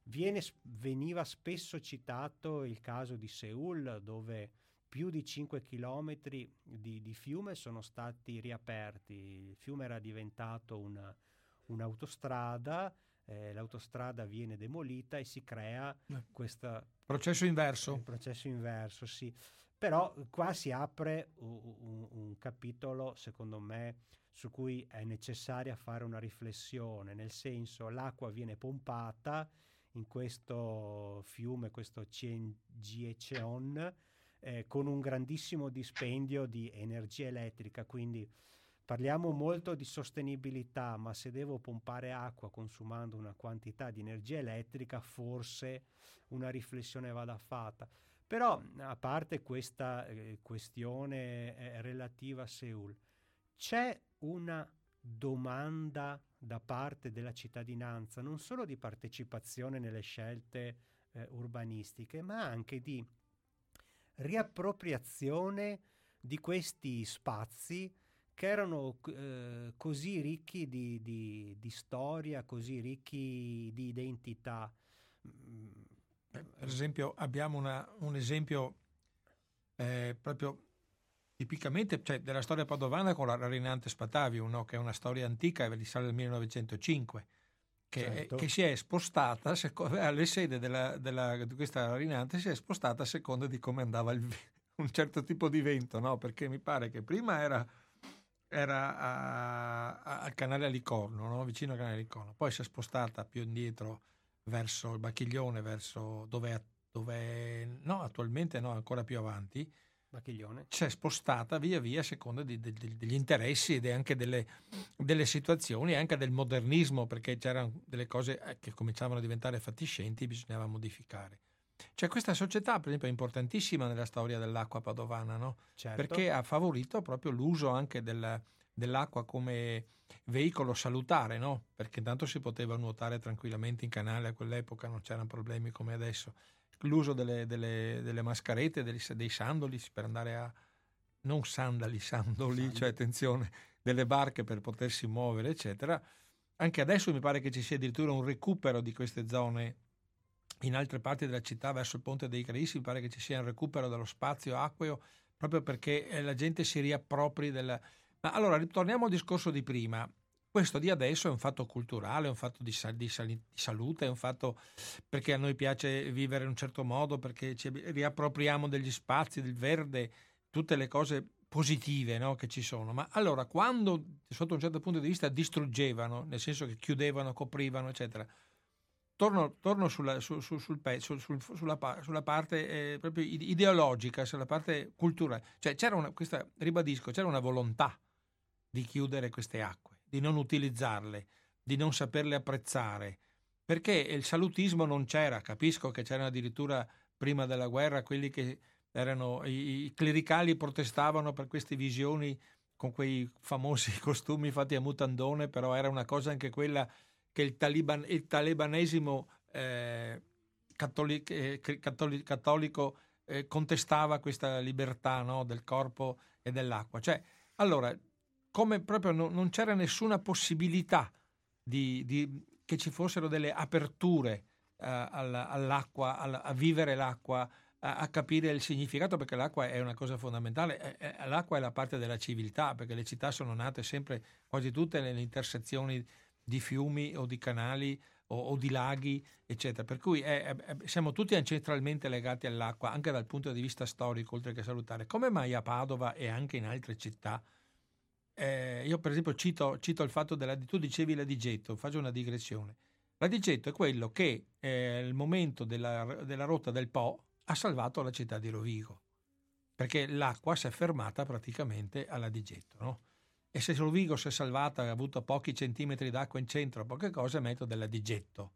Viene, veniva spesso citato il caso di Seoul, dove più di 5 km di, di fiume sono stati riaperti. Il fiume era diventato una, un'autostrada eh, l'autostrada viene demolita e si crea eh. questo processo inverso. processo inverso, sì. Però qua si apre un, un, un capitolo, secondo me, su cui è necessaria fare una riflessione, nel senso l'acqua viene pompata in questo fiume, questo Ciengiecheon, eh, con un grandissimo dispendio di energia elettrica, quindi Parliamo molto di sostenibilità, ma se devo pompare acqua consumando una quantità di energia elettrica, forse una riflessione vada fatta. Però, a parte questa eh, questione eh, relativa a Seul, c'è una domanda da parte della cittadinanza, non solo di partecipazione nelle scelte eh, urbanistiche, ma anche di riappropriazione di questi spazi che erano eh, così ricchi di, di, di, storia, così ricchi di identità. Per esempio, abbiamo una, un esempio eh, proprio tipicamente cioè, della storia padovana con la Rinante Spatavium, no? che è una storia antica, risale al 1905, che, certo. che, si è spostata, alle sede della, della, di questa Rinante si è spostata a seconda di come andava il, un certo tipo di vento, no? perché mi pare che prima era era a, a, al canale Alicorno, no? vicino al canale Alicorno, poi si è spostata più indietro verso il Bacchiglione, verso dove, dove no, attualmente no, ancora più avanti. Bacchiglione. Si è spostata via via a seconda di, di, degli interessi ed anche delle, delle, situazioni, anche del modernismo, perché c'erano delle cose eh, che cominciavano a diventare fatiscenti e bisognava modificare. Cioè questa società, per esempio, è importantissima nella storia dell'acqua padovana, no? certo. perché ha favorito proprio l'uso anche del, dell'acqua come veicolo salutare, no? perché tanto si poteva nuotare tranquillamente in canale a quell'epoca, non c'erano problemi come adesso. L'uso delle, delle, delle mascarette, dei, dei, sandali per andare a... non sandali, sandoli, Sandali. cioè attenzione, delle barche per potersi muovere, eccetera. Anche adesso mi pare che ci sia addirittura un recupero di queste zone in altre parti della città verso il ponte dei Crisi, mi pare che ci sia un recupero dello spazio acqueo proprio perché eh, la gente si riappropri del... Ma allora ritorniamo al discorso di prima. Questo di adesso è un fatto culturale, è un fatto di, di, di salute, è un fatto perché a noi piace vivere in un certo modo, perché ci riappropriamo degli spazi, del verde, tutte le cose positive no, che ci sono. Ma allora, quando sotto un certo punto di vista distruggevano, nel senso che chiudevano, coprivano, eccetera, torno, torno sulla, su, su, sul, sul, sul, sulla, sulla, parte eh, proprio ideologica, sulla parte culturale. Cioè c'era una, questa, ribadisco, c'era una volontà di chiudere queste acque, di non utilizzarle, di non saperle apprezzare, perché il salutismo non c'era, capisco che c'erano addirittura prima della guerra quelli che erano i, clericali protestavano per queste visioni con quei famosi costumi fatti a mutandone, però era una cosa anche quella che il, taliban, il talibanesimo eh, cattolic, eh, cattolic, cattolico eh, contestava questa libertà no, del corpo e dell'acqua. Cioè, allora, come proprio non, non c'era nessuna possibilità di, di, che ci fossero delle aperture eh, all'acqua, a vivere l'acqua, a, a, capire il significato, perché l'acqua è una cosa fondamentale. l'acqua è la parte della civiltà, perché le città sono nate sempre, quasi tutte, nelle intersezioni di fiumi o di canali o, o di laghi, eccetera. Per cui è, è, siamo tutti ancestralmente legati all'acqua, anche dal punto di vista storico, oltre che salutare. Come mai a Padova e anche in altre città? Eh, io per esempio cito, cito il fatto della... Tu dicevi la digetto, faccio una digressione. La digetto è quello che eh, al momento della, della rotta del Po ha salvato la città di Rovigo, perché l'acqua si è fermata praticamente alla digetto, no? e se Rovigo si è salvata ha avuto pochi centimetri d'acqua in centro, poche cose, metto della digetto.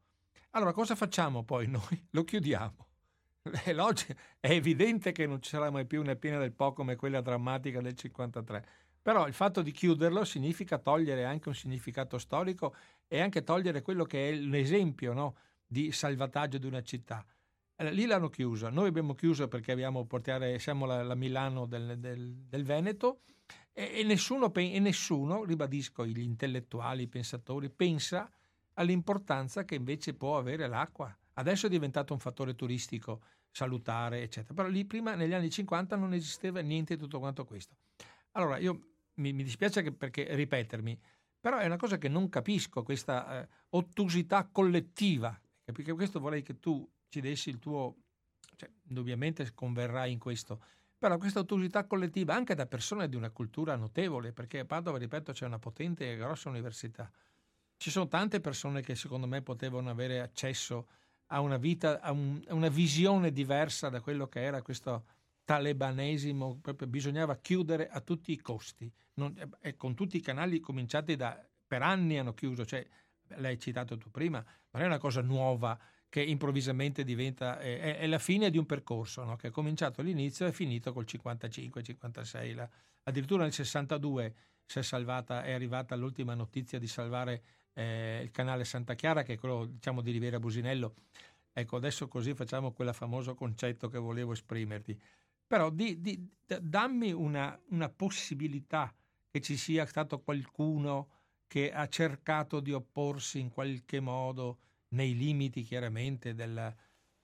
Allora cosa facciamo poi noi? Lo chiudiamo. È, è evidente che non ci sarà mai più una piena del Po come quella drammatica del 53. Però il fatto di chiuderlo significa togliere anche un significato storico e anche togliere quello che è l'esempio no, di salvataggio di una città. Allora, lì l'hanno chiusa, noi abbiamo chiuso perché abbiamo portare, siamo la, la Milano del, del, del Veneto e, e, nessuno, e nessuno, ribadisco, gli intellettuali, i pensatori, pensa all'importanza che invece può avere l'acqua. Adesso è diventato un fattore turistico, salutare, eccetera. Però lì prima, negli anni 50, non esisteva niente di tutto quanto questo. Allora, io mi, mi dispiace perché ripetermi, però è una cosa che non capisco, questa eh, ottusità collettiva. Perché questo vorrei che tu ci dessi il tuo... Cioè, indubbiamente converrai in questo però questa ottusità collettiva anche da persone di una cultura notevole, perché a Padova, ripeto, c'è una potente e grossa università. Ci sono tante persone che secondo me potevano avere accesso a una vita, a, un, a una visione diversa da quello che era questo talebanesimo, bisognava chiudere a tutti i costi, non, e con tutti i canali cominciati da, per anni hanno chiuso, cioè, l'hai citato tu prima, non è una cosa nuova che improvvisamente diventa, è, è la fine di un percorso no? che è cominciato all'inizio e è finito col 55-56. La, addirittura nel 62 si è salvata, è arrivata l'ultima notizia di salvare eh, il canale Santa Chiara, che è quello diciamo, di Rivera Businello. Ecco, adesso così facciamo quel famoso concetto che volevo esprimerti. Però di, di, dammi una, una possibilità che ci sia stato qualcuno che ha cercato di opporsi in qualche modo nei limiti chiaramente del,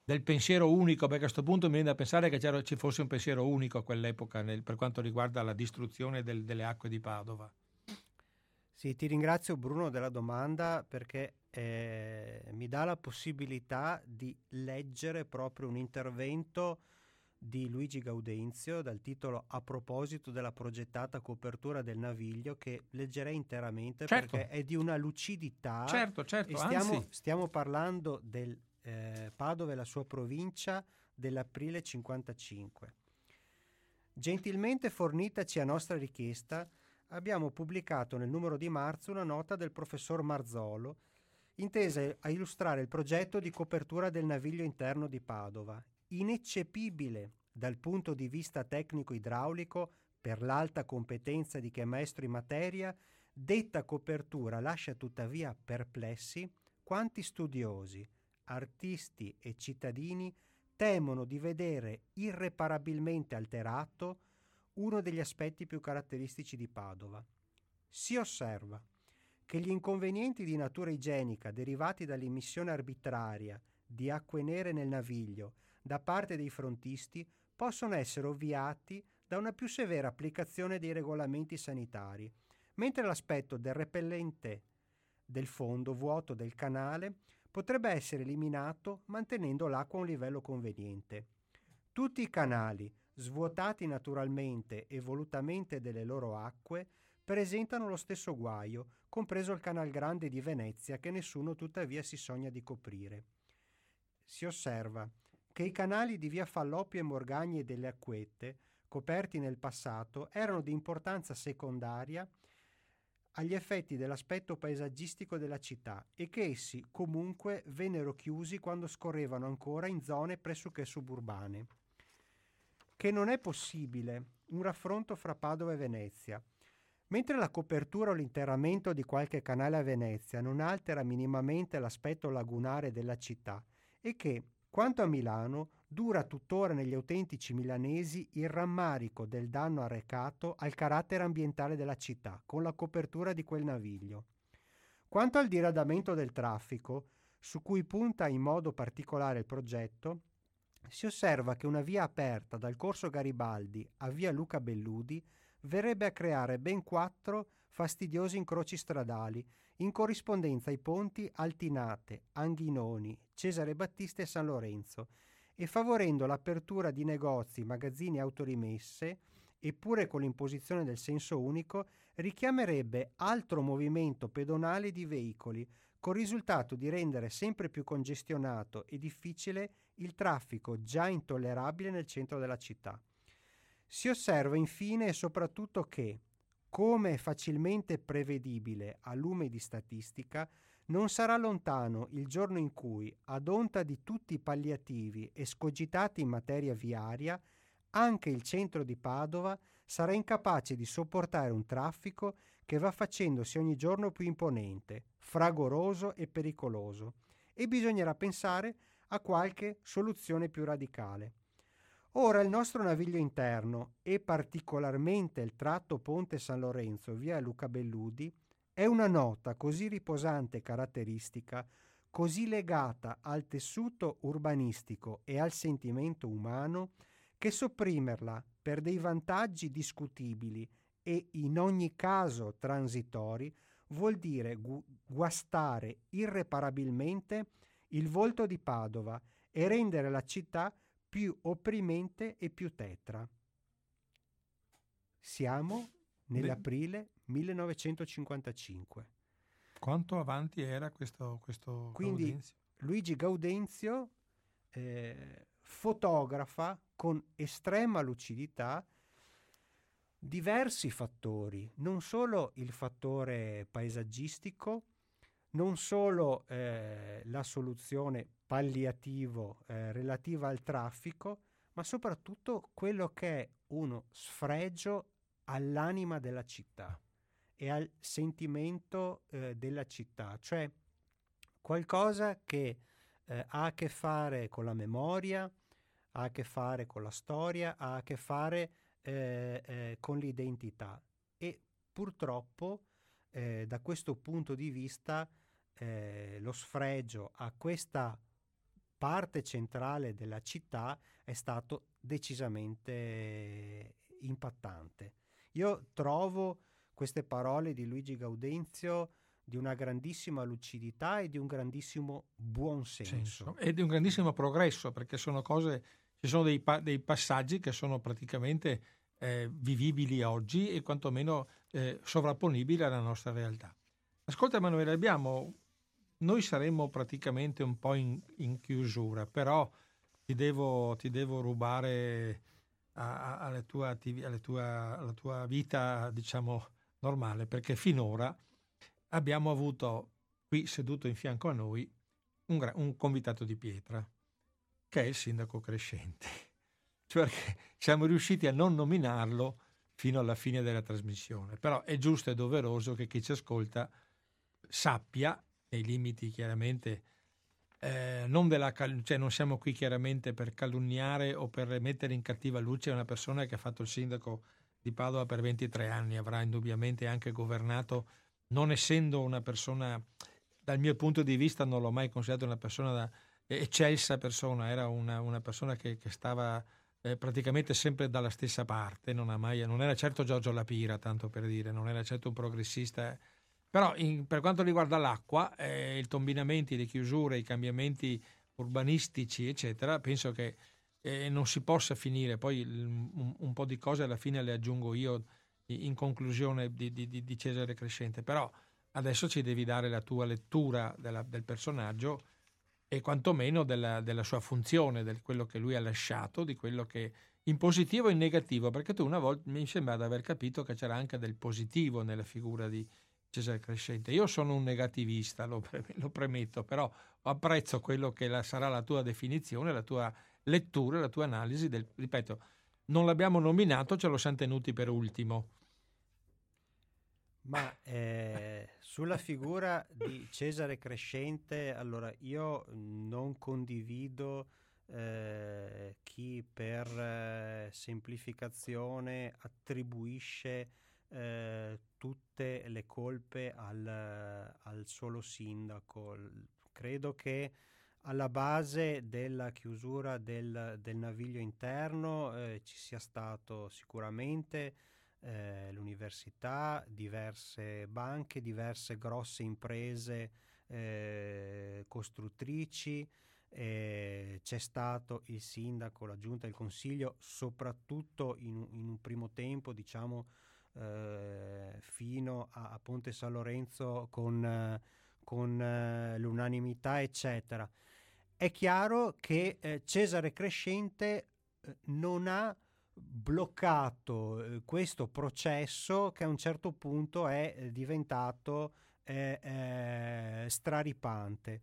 del pensiero unico, perché a questo punto mi viene da pensare che ci fosse un pensiero unico a quell'epoca nel, per quanto riguarda la distruzione del, delle acque di Padova. Sì, ti ringrazio Bruno della domanda perché eh, mi dà la possibilità di leggere proprio un intervento di Luigi Gaudenzio dal titolo A proposito della progettata copertura del naviglio che leggerei interamente certo. perché è di una lucidità. Certo, certo. Stiamo, stiamo, parlando del eh, Padova e la sua provincia dell'aprile 55. Gentilmente fornitaci a nostra richiesta, abbiamo pubblicato nel numero di marzo una nota del professor Marzolo intesa a illustrare il progetto di copertura del naviglio interno di Padova ineccepibile dal punto di vista tecnico-idraulico per l'alta competenza di chi è maestro in materia, detta copertura lascia tuttavia perplessi quanti studiosi, artisti e cittadini temono di vedere irreparabilmente alterato uno degli aspetti più caratteristici di Padova. Si osserva che gli inconvenienti di natura igienica derivati dall'immissione arbitraria di acque nere nel naviglio da parte dei frontisti possono essere ovviati da una più severa applicazione dei regolamenti sanitari, mentre l'aspetto del repellente del fondo vuoto del canale potrebbe essere eliminato mantenendo l'acqua a un livello conveniente. Tutti i canali, svuotati naturalmente e volutamente delle loro acque, presentano lo stesso guaio, compreso il Canal Grande di Venezia che nessuno tuttavia si sogna di coprire. Si osserva che i canali di via Falloppio e Morgagni e delle Acquette, coperti nel passato, erano di importanza secondaria agli effetti dell'aspetto paesaggistico della città e che essi comunque vennero chiusi quando scorrevano ancora in zone pressoché suburbane. Che non è possibile un raffronto fra Padova e Venezia. Mentre la copertura o l'interramento di qualche canale a Venezia non altera minimamente l'aspetto lagunare della città e che, quanto a Milano, dura tuttora negli autentici milanesi il rammarico del danno arrecato al carattere ambientale della città con la copertura di quel naviglio. Quanto al diradamento del traffico, su cui punta in modo particolare il progetto, si osserva che una via aperta dal corso Garibaldi a via Luca Belludi verrebbe a creare ben quattro fastidiosi incroci stradali in corrispondenza ai ponti Altinate, Anghinoni, Cesare Battista e San Lorenzo, e favorendo l'apertura di negozi, magazzini e autorimesse, eppure con l'imposizione del senso unico, richiamerebbe altro movimento pedonale di veicoli, col risultato di rendere sempre più congestionato e difficile il traffico già intollerabile nel centro della città. Si osserva infine e soprattutto che, come facilmente prevedibile a lume di statistica, non sarà lontano il giorno in cui, ad onta di tutti i palliativi escogitati in materia viaria, anche il centro di Padova sarà incapace di sopportare un traffico che va facendosi ogni giorno più imponente, fragoroso e pericoloso, e bisognerà pensare a qualche soluzione più radicale. Ora il nostro naviglio interno, e particolarmente il tratto Ponte San Lorenzo via Luca Belludi, è una nota così riposante e caratteristica, così legata al tessuto urbanistico e al sentimento umano, che sopprimerla per dei vantaggi discutibili e in ogni caso transitori vuol dire gu- guastare irreparabilmente il volto di Padova e rendere la città più opprimente e più tetra. Siamo nell'aprile 1955. Quanto avanti era questo, questo Quindi Gaudenzio? Luigi Gaudenzio eh, fotografa con estrema lucidità diversi fattori, non solo il fattore paesaggistico, non solo eh, la soluzione palliativo eh, relativa al traffico, ma soprattutto quello che è uno sfregio all'anima della città e al sentimento eh, della città, cioè qualcosa che eh, ha a che fare con la memoria, ha a che fare con la storia, ha a che fare eh, eh con l'identità. E purtroppo eh, da questo punto di vista lo sfregio a questa parte centrale della città è stato decisamente impattante. Io trovo queste parole di Luigi Gaudenzio di una grandissima lucidità e di un grandissimo buonsenso. Senso. E di un grandissimo progresso, perché sono cose, ci sono dei, pa- dei passaggi che sono praticamente eh, vivibili oggi e quantomeno eh, sovrapponibili alla nostra realtà. Ascolta Emanuele, abbiamo, noi saremmo praticamente un po' in, in chiusura, però ti devo, ti devo rubare a, a, alla, tua, alla, tua, alla tua vita, diciamo, normale, perché finora abbiamo avuto qui seduto in fianco a noi un, un convitato di pietra, che è il sindaco crescente. Cioè siamo riusciti a non nominarlo fino alla fine della trasmissione, però è giusto e doveroso che chi ci ascolta sappia, nei limiti chiaramente, eh, non, della, cioè non siamo qui chiaramente per calunniare o per mettere in cattiva luce una persona che ha fatto il sindaco di Padova per 23 anni, avrà indubbiamente anche governato, non essendo una persona, dal mio punto di vista non l'ho mai considerato una persona da, eccelsa persona, era una, una persona che, che stava eh, praticamente sempre dalla stessa parte, non, mai, non, era certo Giorgio Lapira, tanto per dire, non era certo un progressista, però in, per quanto riguarda l'acqua, eh, i tombinamenti, le chiusure, i cambiamenti urbanistici, eccetera, penso che eh, non si possa finire. Poi un, un, po' di cose alla fine le aggiungo io in conclusione di, di, di Cesare Crescente, però adesso ci devi dare la tua lettura della, del personaggio e quantomeno della, della sua funzione, di quello che lui ha lasciato, di quello che in positivo e in negativo, perché tu una volta mi sembra di aver capito che c'era anche del positivo nella figura di Cesare Crescente. Io sono un negativista, lo, lo premetto, però apprezzo quello che la, sarà la tua definizione, la tua lettura, la tua analisi del, ripeto, non l'abbiamo nominato, ce lo siamo tenuti per ultimo. Ma eh, sulla figura di Cesare Crescente, allora io non condivido eh, chi per eh, semplificazione attribuisce eh, tutte le colpe al, al solo sindaco. Credo che alla base della chiusura del, del naviglio interno eh, ci sia stato sicuramente eh, l'università, diverse banche, diverse grosse imprese eh, costruttrici, c'è stato il sindaco, la giunta, il consiglio, soprattutto in, in un primo tempo, diciamo, eh, fino a, a, Ponte San Lorenzo con, con eh, l'unanimità, eccetera. È chiaro che eh, Cesare Crescente non ha bloccato eh, questo processo che a un certo punto è eh, diventato eh, eh, straripante.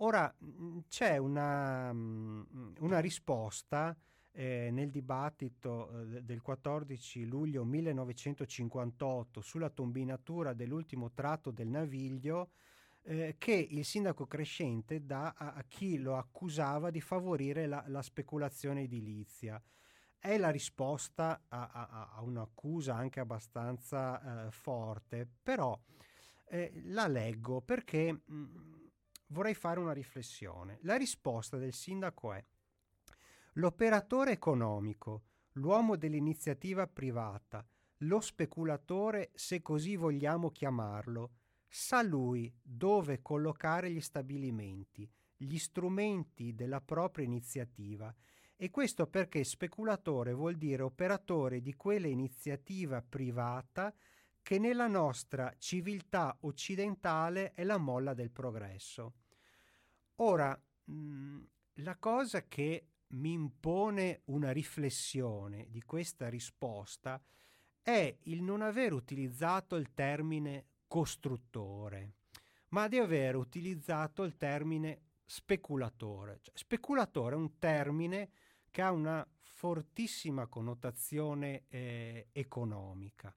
Ora mm, c'è una, mm, una risposta eh, nel dibattito eh, del 14 luglio 1958 sulla tombinatura dell'ultimo tratto del Naviglio che il sindaco crescente dà a, a, chi lo accusava di favorire la, la speculazione edilizia è la risposta a, a, a un'accusa anche abbastanza eh, forte, però eh, la leggo perché mh, mm, vorrei fare una riflessione. La risposta del sindaco è l'operatore economico, l'uomo dell'iniziativa privata, lo speculatore, se così vogliamo chiamarlo, sa lui dove collocare gli stabilimenti, gli strumenti della propria iniziativa e questo perché speculatore vuol dire operatore di quella iniziativa privata che nella nostra civiltà occidentale è la molla del progresso. Ora, mm, la cosa che mi impone una riflessione di questa risposta è il non aver utilizzato il termine costruttore. ma di aver utilizzato il termine speculatore. Cioè, speculatore è un termine che ha una fortissima connotazione eh, economica.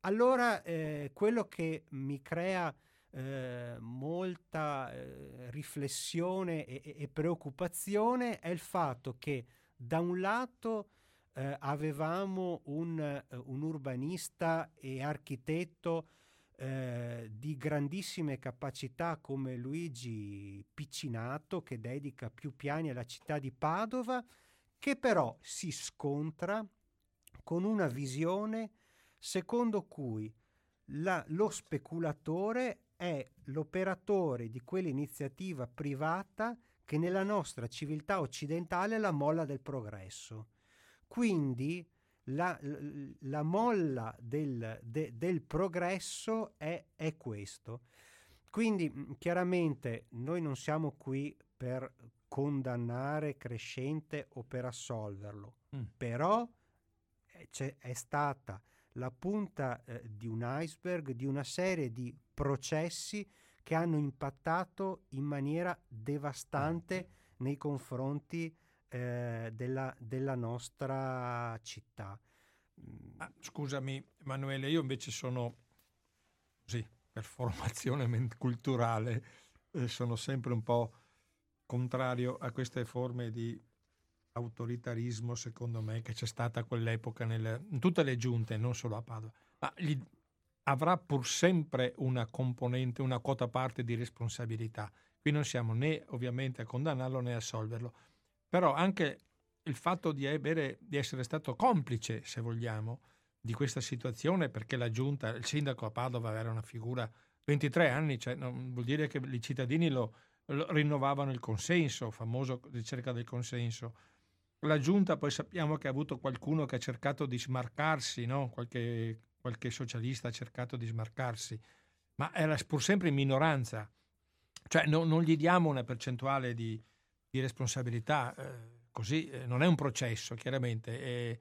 Allora, eh, quello che mi crea eh, molta eh, riflessione e, e, preoccupazione è il fatto che da un lato eh, avevamo un, eh, un, urbanista e architetto eh, di grandissime capacità come Luigi Piccinato che dedica più piani alla città di Padova, che però si scontra con una visione secondo cui la, lo speculatore è l'operatore di quell'iniziativa privata che nella nostra civiltà occidentale è la molla del progresso. Quindi la, la molla del, de, del progresso è, è, questo. Quindi mm, chiaramente noi non siamo qui per condannare Crescente o per assolverlo, mm. però eh, è stata la punta eh, di un iceberg di una serie di processi che hanno impattato in maniera devastante mm. nei confronti eh, della, della, nostra città. Ah, scusami Emanuele, io invece sono così, per formazione culturale, eh, sono sempre un po' contrario a queste forme di autoritarismo, secondo me, che c'è stata a quell'epoca nelle, in tutte le giunte, non solo a Padova. Ma gli, avrà pur sempre una componente, una quota parte di responsabilità. Qui non siamo né ovviamente a condannarlo né a assolverlo però anche il fatto di, avere, di essere stato complice, se vogliamo, di questa situazione, perché la giunta, il sindaco a Padova era una figura 23 anni, cioè non vuol dire che i cittadini lo, lo rinnovavano il consenso, famoso ricerca del consenso. La giunta poi sappiamo che ha avuto qualcuno che ha cercato di smarcarsi, no? qualche, qualche socialista ha cercato di smarcarsi, ma era pur sempre in minoranza. Cioè no, non gli diamo una percentuale di, di responsabilità, eh, così eh, non è un processo, chiaramente. E,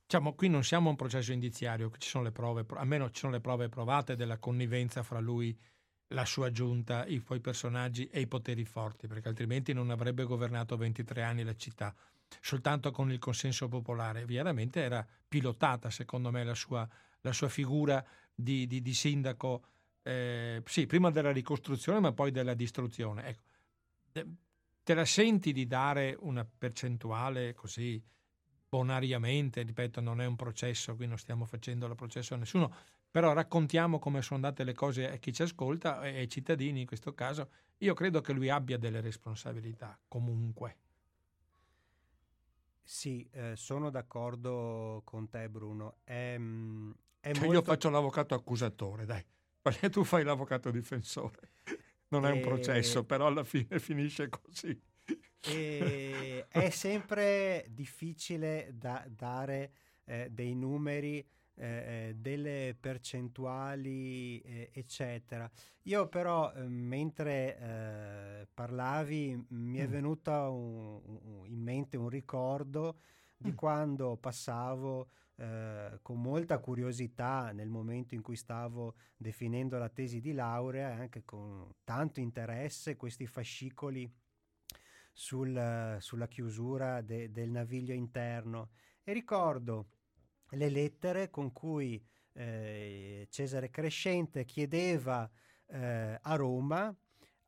diciamo, qui non siamo un processo indiziario, ci sono le prove, almeno ci sono le prove provate della connivenza fra lui, la sua giunta, i suoi personaggi e i poteri forti, perché altrimenti non avrebbe governato 23 anni la città soltanto con il consenso popolare. Veramente era pilotata, secondo me, la sua, la sua figura di, di, di sindaco, eh, sì, prima della ricostruzione, ma poi della distruzione. Ecco te la senti di dare una percentuale così bonariamente, ripeto, non è un processo, qui non stiamo facendo il processo a nessuno, però raccontiamo come sono andate le cose a chi ci ascolta e ai cittadini in questo caso. Io credo che lui abbia delle responsabilità comunque. Sì, eh, sono d'accordo con te Bruno. È, mm, è cioè molto... Io faccio l'avvocato accusatore, dai, perché tu fai l'avvocato difensore non è un processo, però alla fine finisce così. è sempre difficile da dare eh, dei numeri, eh, eh, delle percentuali, eh, eccetera. Io però, eh, mentre eh, parlavi, mi è mm. venuto un, un, in mente un ricordo di mm. quando passavo eh, con molta curiosità nel momento in cui stavo definendo la tesi di laurea e anche con tanto interesse questi fascicoli sul, sulla chiusura de, del naviglio interno e ricordo le lettere con cui eh, Cesare Crescente chiedeva eh, a Roma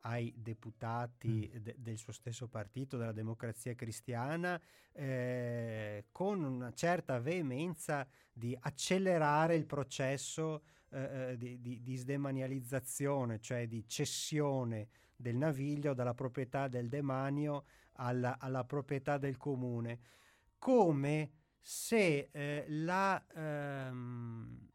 ai deputati mm. de- del suo stesso partito, della democrazia cristiana, eh, con una certa veemenza di accelerare il processo eh, eh, di, di, di, sdemanializzazione, cioè di cessione del naviglio dalla proprietà del demanio alla, alla proprietà del comune, come se eh, la... Ehm,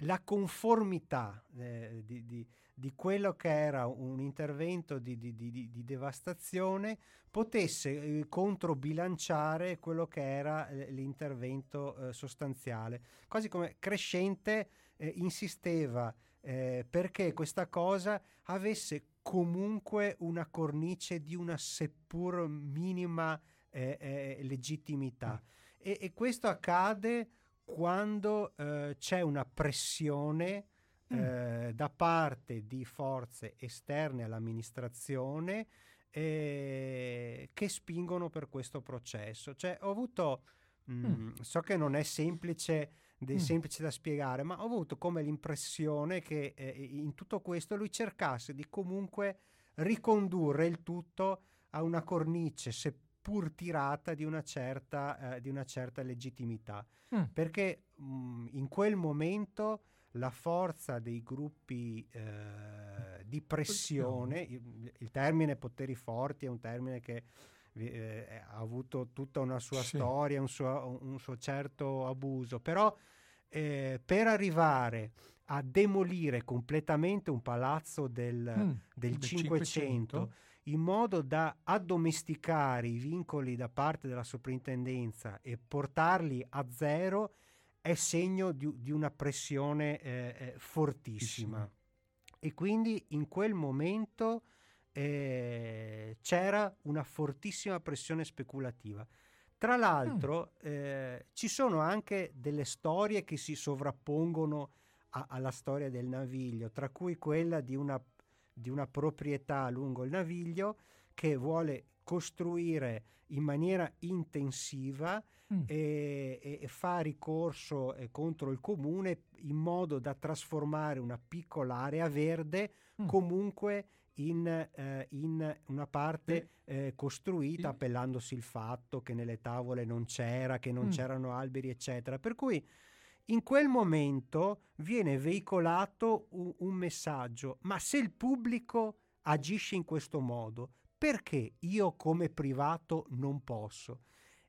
la conformità eh, di, di, di quello che era un intervento di, di, devastazione potesse eh, controbilanciare quello che era eh, l'intervento eh, sostanziale. Quasi come Crescente eh, insisteva eh, perché questa cosa avesse comunque una cornice di una seppur minima eh, legittimità. Mm. E, e, questo accade quando c'è una pressione mm. eh, da parte di forze esterne all'amministrazione eh, che spingono per questo processo. Cioè, ho avuto, mh, mm, mm. so che non è semplice, de, mm. semplice, da spiegare, ma ho avuto come l'impressione che eh, in tutto questo lui cercasse di comunque ricondurre il tutto a una cornice, seppur tirata, di una certa, eh, di una certa legittimità. Mm. Perché mh, in quel momento la forza dei gruppi eh, di pressione, il, il, termine poteri forti è un termine che eh, ha avuto tutta una sua sì. storia, un suo, un suo, certo abuso, però eh, per arrivare a demolire completamente un palazzo del, mm, del 500, 500 in modo da addomesticare i vincoli da parte della soprintendenza e portarli a zero, è segno di, di una pressione eh, eh, fortissima. E quindi in quel momento eh, c'era una fortissima pressione speculativa. Tra l'altro mm. eh, ci sono anche delle storie che si sovrappongono a, alla storia del naviglio, tra cui quella di una, di una proprietà lungo il naviglio che vuole costruire in maniera intensiva mm. e, e, fa ricorso eh, contro il comune in modo da trasformare una piccola area verde mm. comunque in, eh, in, una parte eh, costruita appellandosi il fatto che nelle tavole non c'era, che non mm. c'erano alberi, eccetera. Per cui in quel momento viene veicolato un, un messaggio, ma se il pubblico agisce in questo modo, perché io come privato non posso?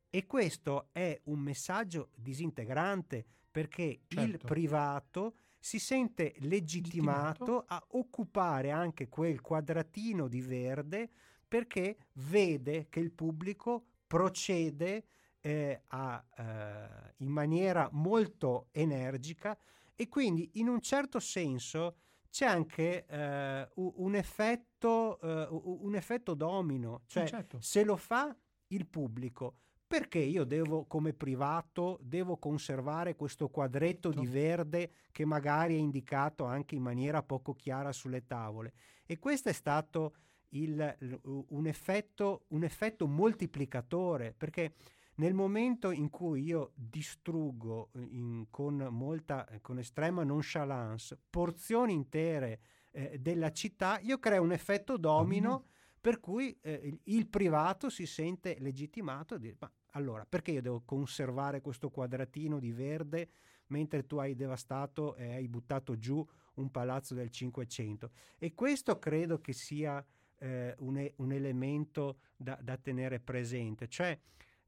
E questo è un messaggio disintegrante perché certo. il privato si sente legittimato, legittimato a occupare anche quel quadratino di verde perché vede che il pubblico procede eh, a, eh, in maniera molto energica e quindi in un certo senso c'è anche eh, un, effetto, eh, un effetto domino, cioè certo. se lo fa il pubblico, perché io devo come privato devo conservare questo quadretto di verde che magari è indicato anche in maniera poco chiara sulle tavole. E questo è stato il, un, effetto, un effetto moltiplicatore perché nel momento in cui io distruggo in, con, molta, con estrema nonchalance porzioni intere eh, della città, io creo un effetto domino mm-hmm. per cui eh, il, privato si sente legittimato a dire ma allora perché io devo conservare questo quadratino di verde mentre tu hai devastato e hai buttato giù un palazzo del 500? E questo credo che sia eh, un, un, elemento da, da tenere presente, cioè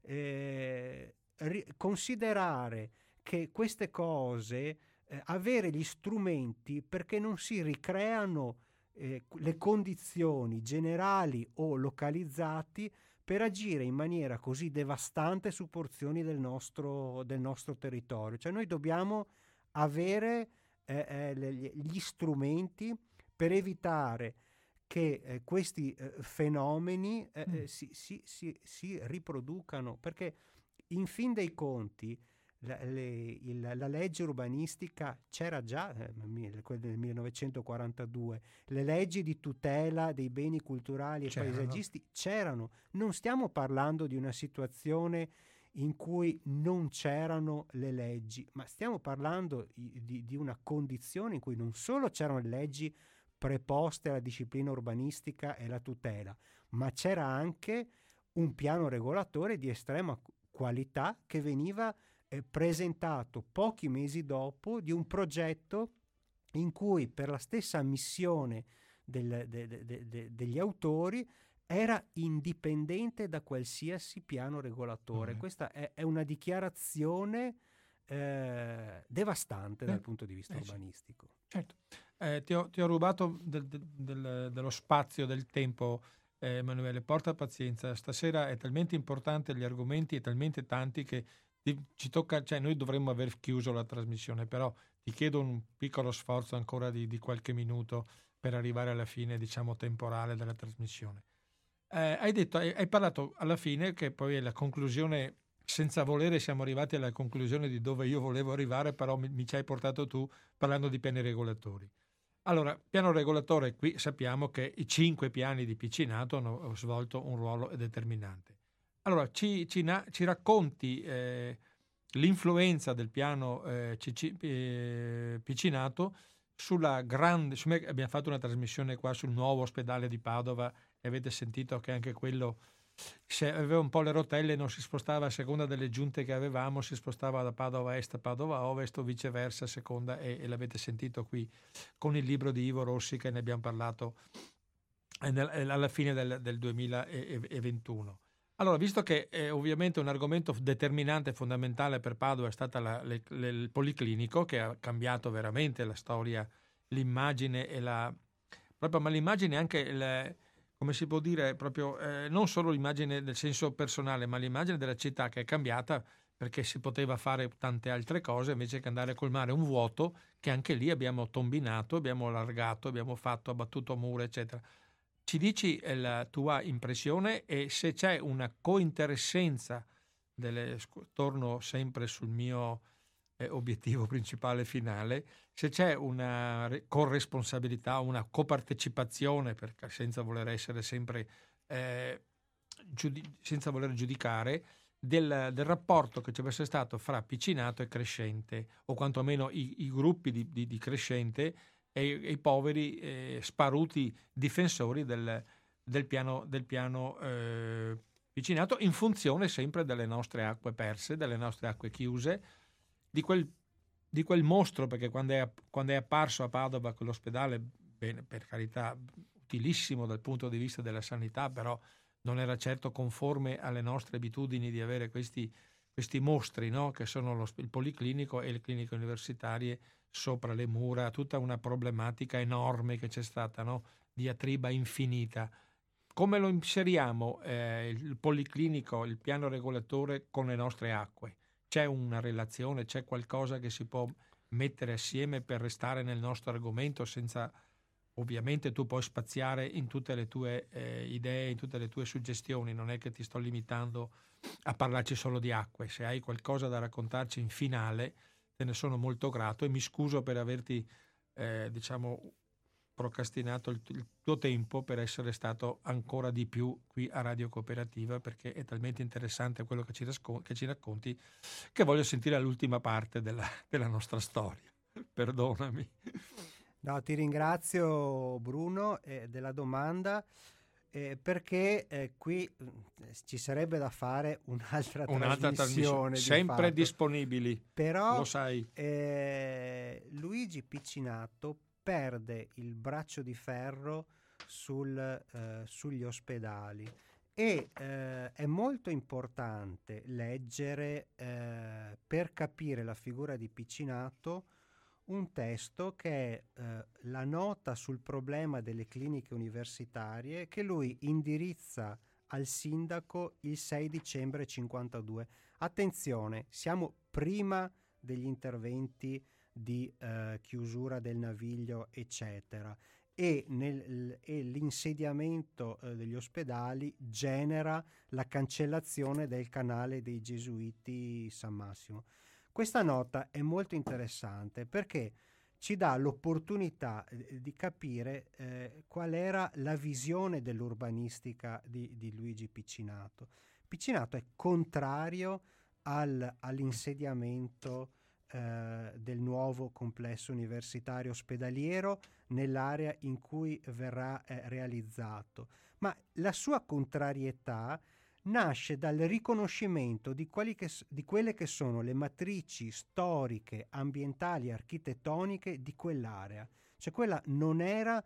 eh, ri- considerare che queste cose, eh, avere gli strumenti perché non si ricreano eh, le condizioni generali o localizzati per agire in maniera così devastante su porzioni del nostro, del nostro territorio. Cioè noi dobbiamo avere eh, eh, gli strumenti per evitare che eh, questi eh, fenomeni eh, mm. Eh, si, si, si, si, riproducano, perché in fin dei conti la, le, il, la legge urbanistica c'era già eh, nel 1942, le leggi di tutela dei beni culturali e c'erano. paesaggisti c'erano, non stiamo parlando di una situazione in cui non c'erano le leggi, ma stiamo parlando di, di una condizione in cui non solo c'erano le leggi, preposte alla disciplina urbanistica e alla tutela, ma c'era anche un piano regolatore di estrema qualità che veniva eh, presentato pochi mesi dopo di un progetto in cui per la stessa missione del, de, de, de, degli autori era indipendente da qualsiasi piano regolatore. Mm. Questa è, è, una dichiarazione eh, devastante eh, dal punto di vista eh, urbanistico. Certo. Eh, ti, ho, ti, ho, rubato del, del, dello spazio, del tempo, eh, Emanuele. Porta pazienza. Stasera è talmente importante gli argomenti e talmente tanti che ci tocca, cioè noi dovremmo aver chiuso la trasmissione, però ti chiedo un piccolo sforzo ancora di, di qualche minuto per arrivare alla fine, diciamo, temporale della trasmissione. Eh, hai detto, hai, hai, parlato alla fine, che poi è la conclusione senza volere siamo arrivati alla conclusione di dove io volevo arrivare, però mi, mi ci hai portato tu parlando di piani regolatori. Allora, piano regolatore, qui sappiamo che i cinque piani di Piccinato hanno svolto un ruolo determinante. Allora, ci, ci, ci racconti eh, l'influenza del piano eh, CC, eh, Piccinato sulla grande... Su me, abbiamo fatto una trasmissione qua sul nuovo ospedale di Padova e avete sentito che anche quello se aveva un po' le rotelle non si spostava a seconda delle giunte che avevamo, si spostava da Padova Est a Padova Ovest o viceversa a seconda e, e l'avete sentito qui con il libro di Ivo Rossi che ne abbiamo parlato nel, alla fine del, del 2021. Allora, visto che eh, ovviamente un argomento determinante e fondamentale per Padova è stato il policlinico, che ha cambiato veramente la storia, l'immagine e la... proprio, ma l'immagine anche il, come si può dire, proprio eh, non solo l'immagine nel senso personale, ma l'immagine della città che è cambiata perché si poteva fare tante altre cose invece che andare a colmare un vuoto che anche lì abbiamo tombinato, abbiamo allargato, abbiamo fatto, abbattuto mura, eccetera. Ci dici la tua impressione e se c'è una cointeressenza, delle, torno sempre sul mio eh, obiettivo principale finale, se c'è una corresponsabilità, una copartecipazione, perché senza voler essere sempre, eh, giudi- senza voler giudicare, del, del, rapporto che ci fosse stato fra piccinato e crescente, o quantomeno i, i gruppi di, di, di, crescente e, i poveri eh, sparuti difensori del, del piano, del piano eh, vicinato, in funzione sempre delle nostre acque perse, delle nostre acque chiuse, di quel, di quel mostro, perché quando è, quando è apparso a Padova quell'ospedale, bene, per carità, utilissimo dal punto di vista della sanità, però non era certo conforme alle nostre abitudini di avere questi, questi mostri, no? che sono lo, il policlinico e le cliniche universitarie sopra le mura, tutta una problematica enorme che c'è stata, no? diatriba infinita. Come lo inseriamo eh, il policlinico, il piano regolatore con le nostre acque? C'è una relazione, c'è qualcosa che si può mettere assieme per restare nel nostro argomento senza ovviamente tu puoi spaziare in tutte le tue eh, idee, in tutte le tue suggestioni, non è che ti sto limitando a parlarci solo di acque, se hai qualcosa da raccontarci in finale te ne sono molto grato e mi scuso per averti eh, diciamo procrastinato il, il, tuo tempo per essere stato ancora di più qui a Radio Cooperativa perché è talmente interessante quello che ci, rascon- che ci racconti che voglio sentire l'ultima parte della, della nostra storia. Perdonami. No, ti ringrazio Bruno eh, della domanda. Eh, perché eh, qui eh, ci sarebbe da fare un'altra, un'altra trasmissione, sempre fatto. disponibili però lo sai eh, Luigi Piccinato perde il braccio di ferro sul, eh, sugli ospedali e eh, è molto importante leggere eh, per capire la figura di Piccinato un testo che è eh, la nota sul problema delle cliniche universitarie che lui indirizza al sindaco il 6 dicembre 52. Attenzione, siamo prima degli interventi di eh, chiusura del naviglio, eccetera. E, nel, e l'insediamento eh, degli ospedali genera la cancellazione del canale dei Gesuiti San Massimo. Questa nota è molto interessante perché ci dà l'opportunità eh, di capire eh, qual era la visione dell'urbanistica di, di Luigi Piccinato. Piccinato è contrario al, all'insediamento eh, del nuovo complesso universitario ospedaliero nell'area in cui verrà eh, realizzato, ma la sua contrarietà nasce dal riconoscimento di, che, di, quelle che sono le matrici storiche, ambientali architettoniche di quell'area. Cioè quella non era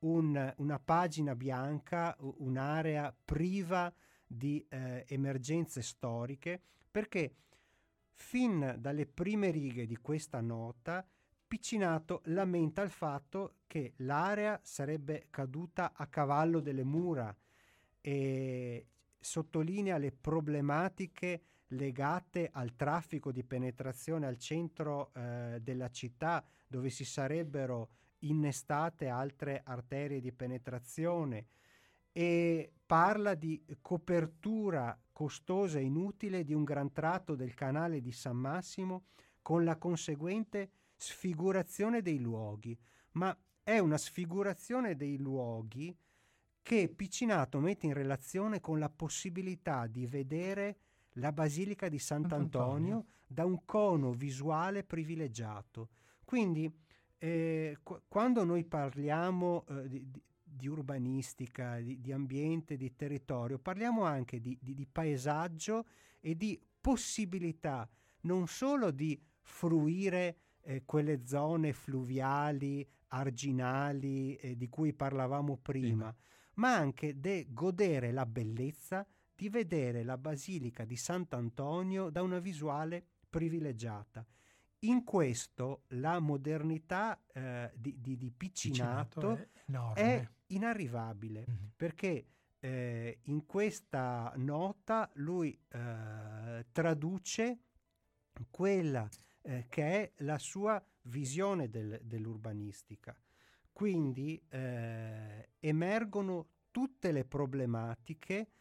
un, una pagina bianca, un'area priva di eh, emergenze storiche, perché Fin dalle prime righe di questa nota, Piccinato lamenta il fatto che l'area sarebbe caduta a cavallo delle mura e sottolinea le problematiche legate al traffico di penetrazione al centro eh, della città dove si sarebbero innestate altre arterie di penetrazione e parla di copertura costosa e inutile di un gran tratto del canale di San Massimo con la conseguente sfigurazione dei luoghi, ma è una sfigurazione dei luoghi che Piccinato mette in relazione con la possibilità di vedere la Basilica di Sant'Antonio da un cono visuale privilegiato. Quindi eh, qu- quando noi parliamo eh, di, di, urbanistica, di, di, ambiente, di territorio, parliamo anche di, di paesaggio e di possibilità non solo di fruire eh, quelle zone fluviali, arginali eh, di cui parlavamo prima, sì. ma anche di godere la bellezza di vedere la Basilica di Sant'Antonio da una visuale privilegiata. In questo la modernità eh, di, di, di, Piccinato, Piccinato è, è, inarrivabile mm-hmm. perché eh, in questa nota lui eh, traduce quella eh, che è la sua visione del, dell'urbanistica. Quindi eh, emergono tutte le problematiche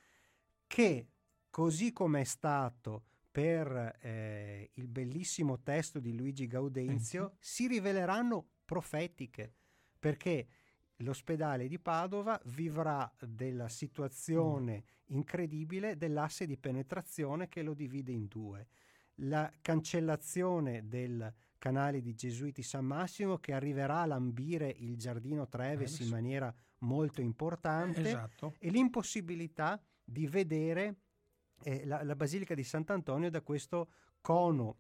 che, così come è stato per eh, il bellissimo testo di Luigi Gaudenzio, si riveleranno profetiche, perché l'ospedale di Padova vivrà della situazione mm. incredibile dell'asse di penetrazione che lo divide in due. La cancellazione del canali di Gesuiti San Massimo che arriverà a lambire il giardino Treves in maniera molto importante esatto. e l'impossibilità di vedere eh, la, la, Basilica di Sant'Antonio da questo cono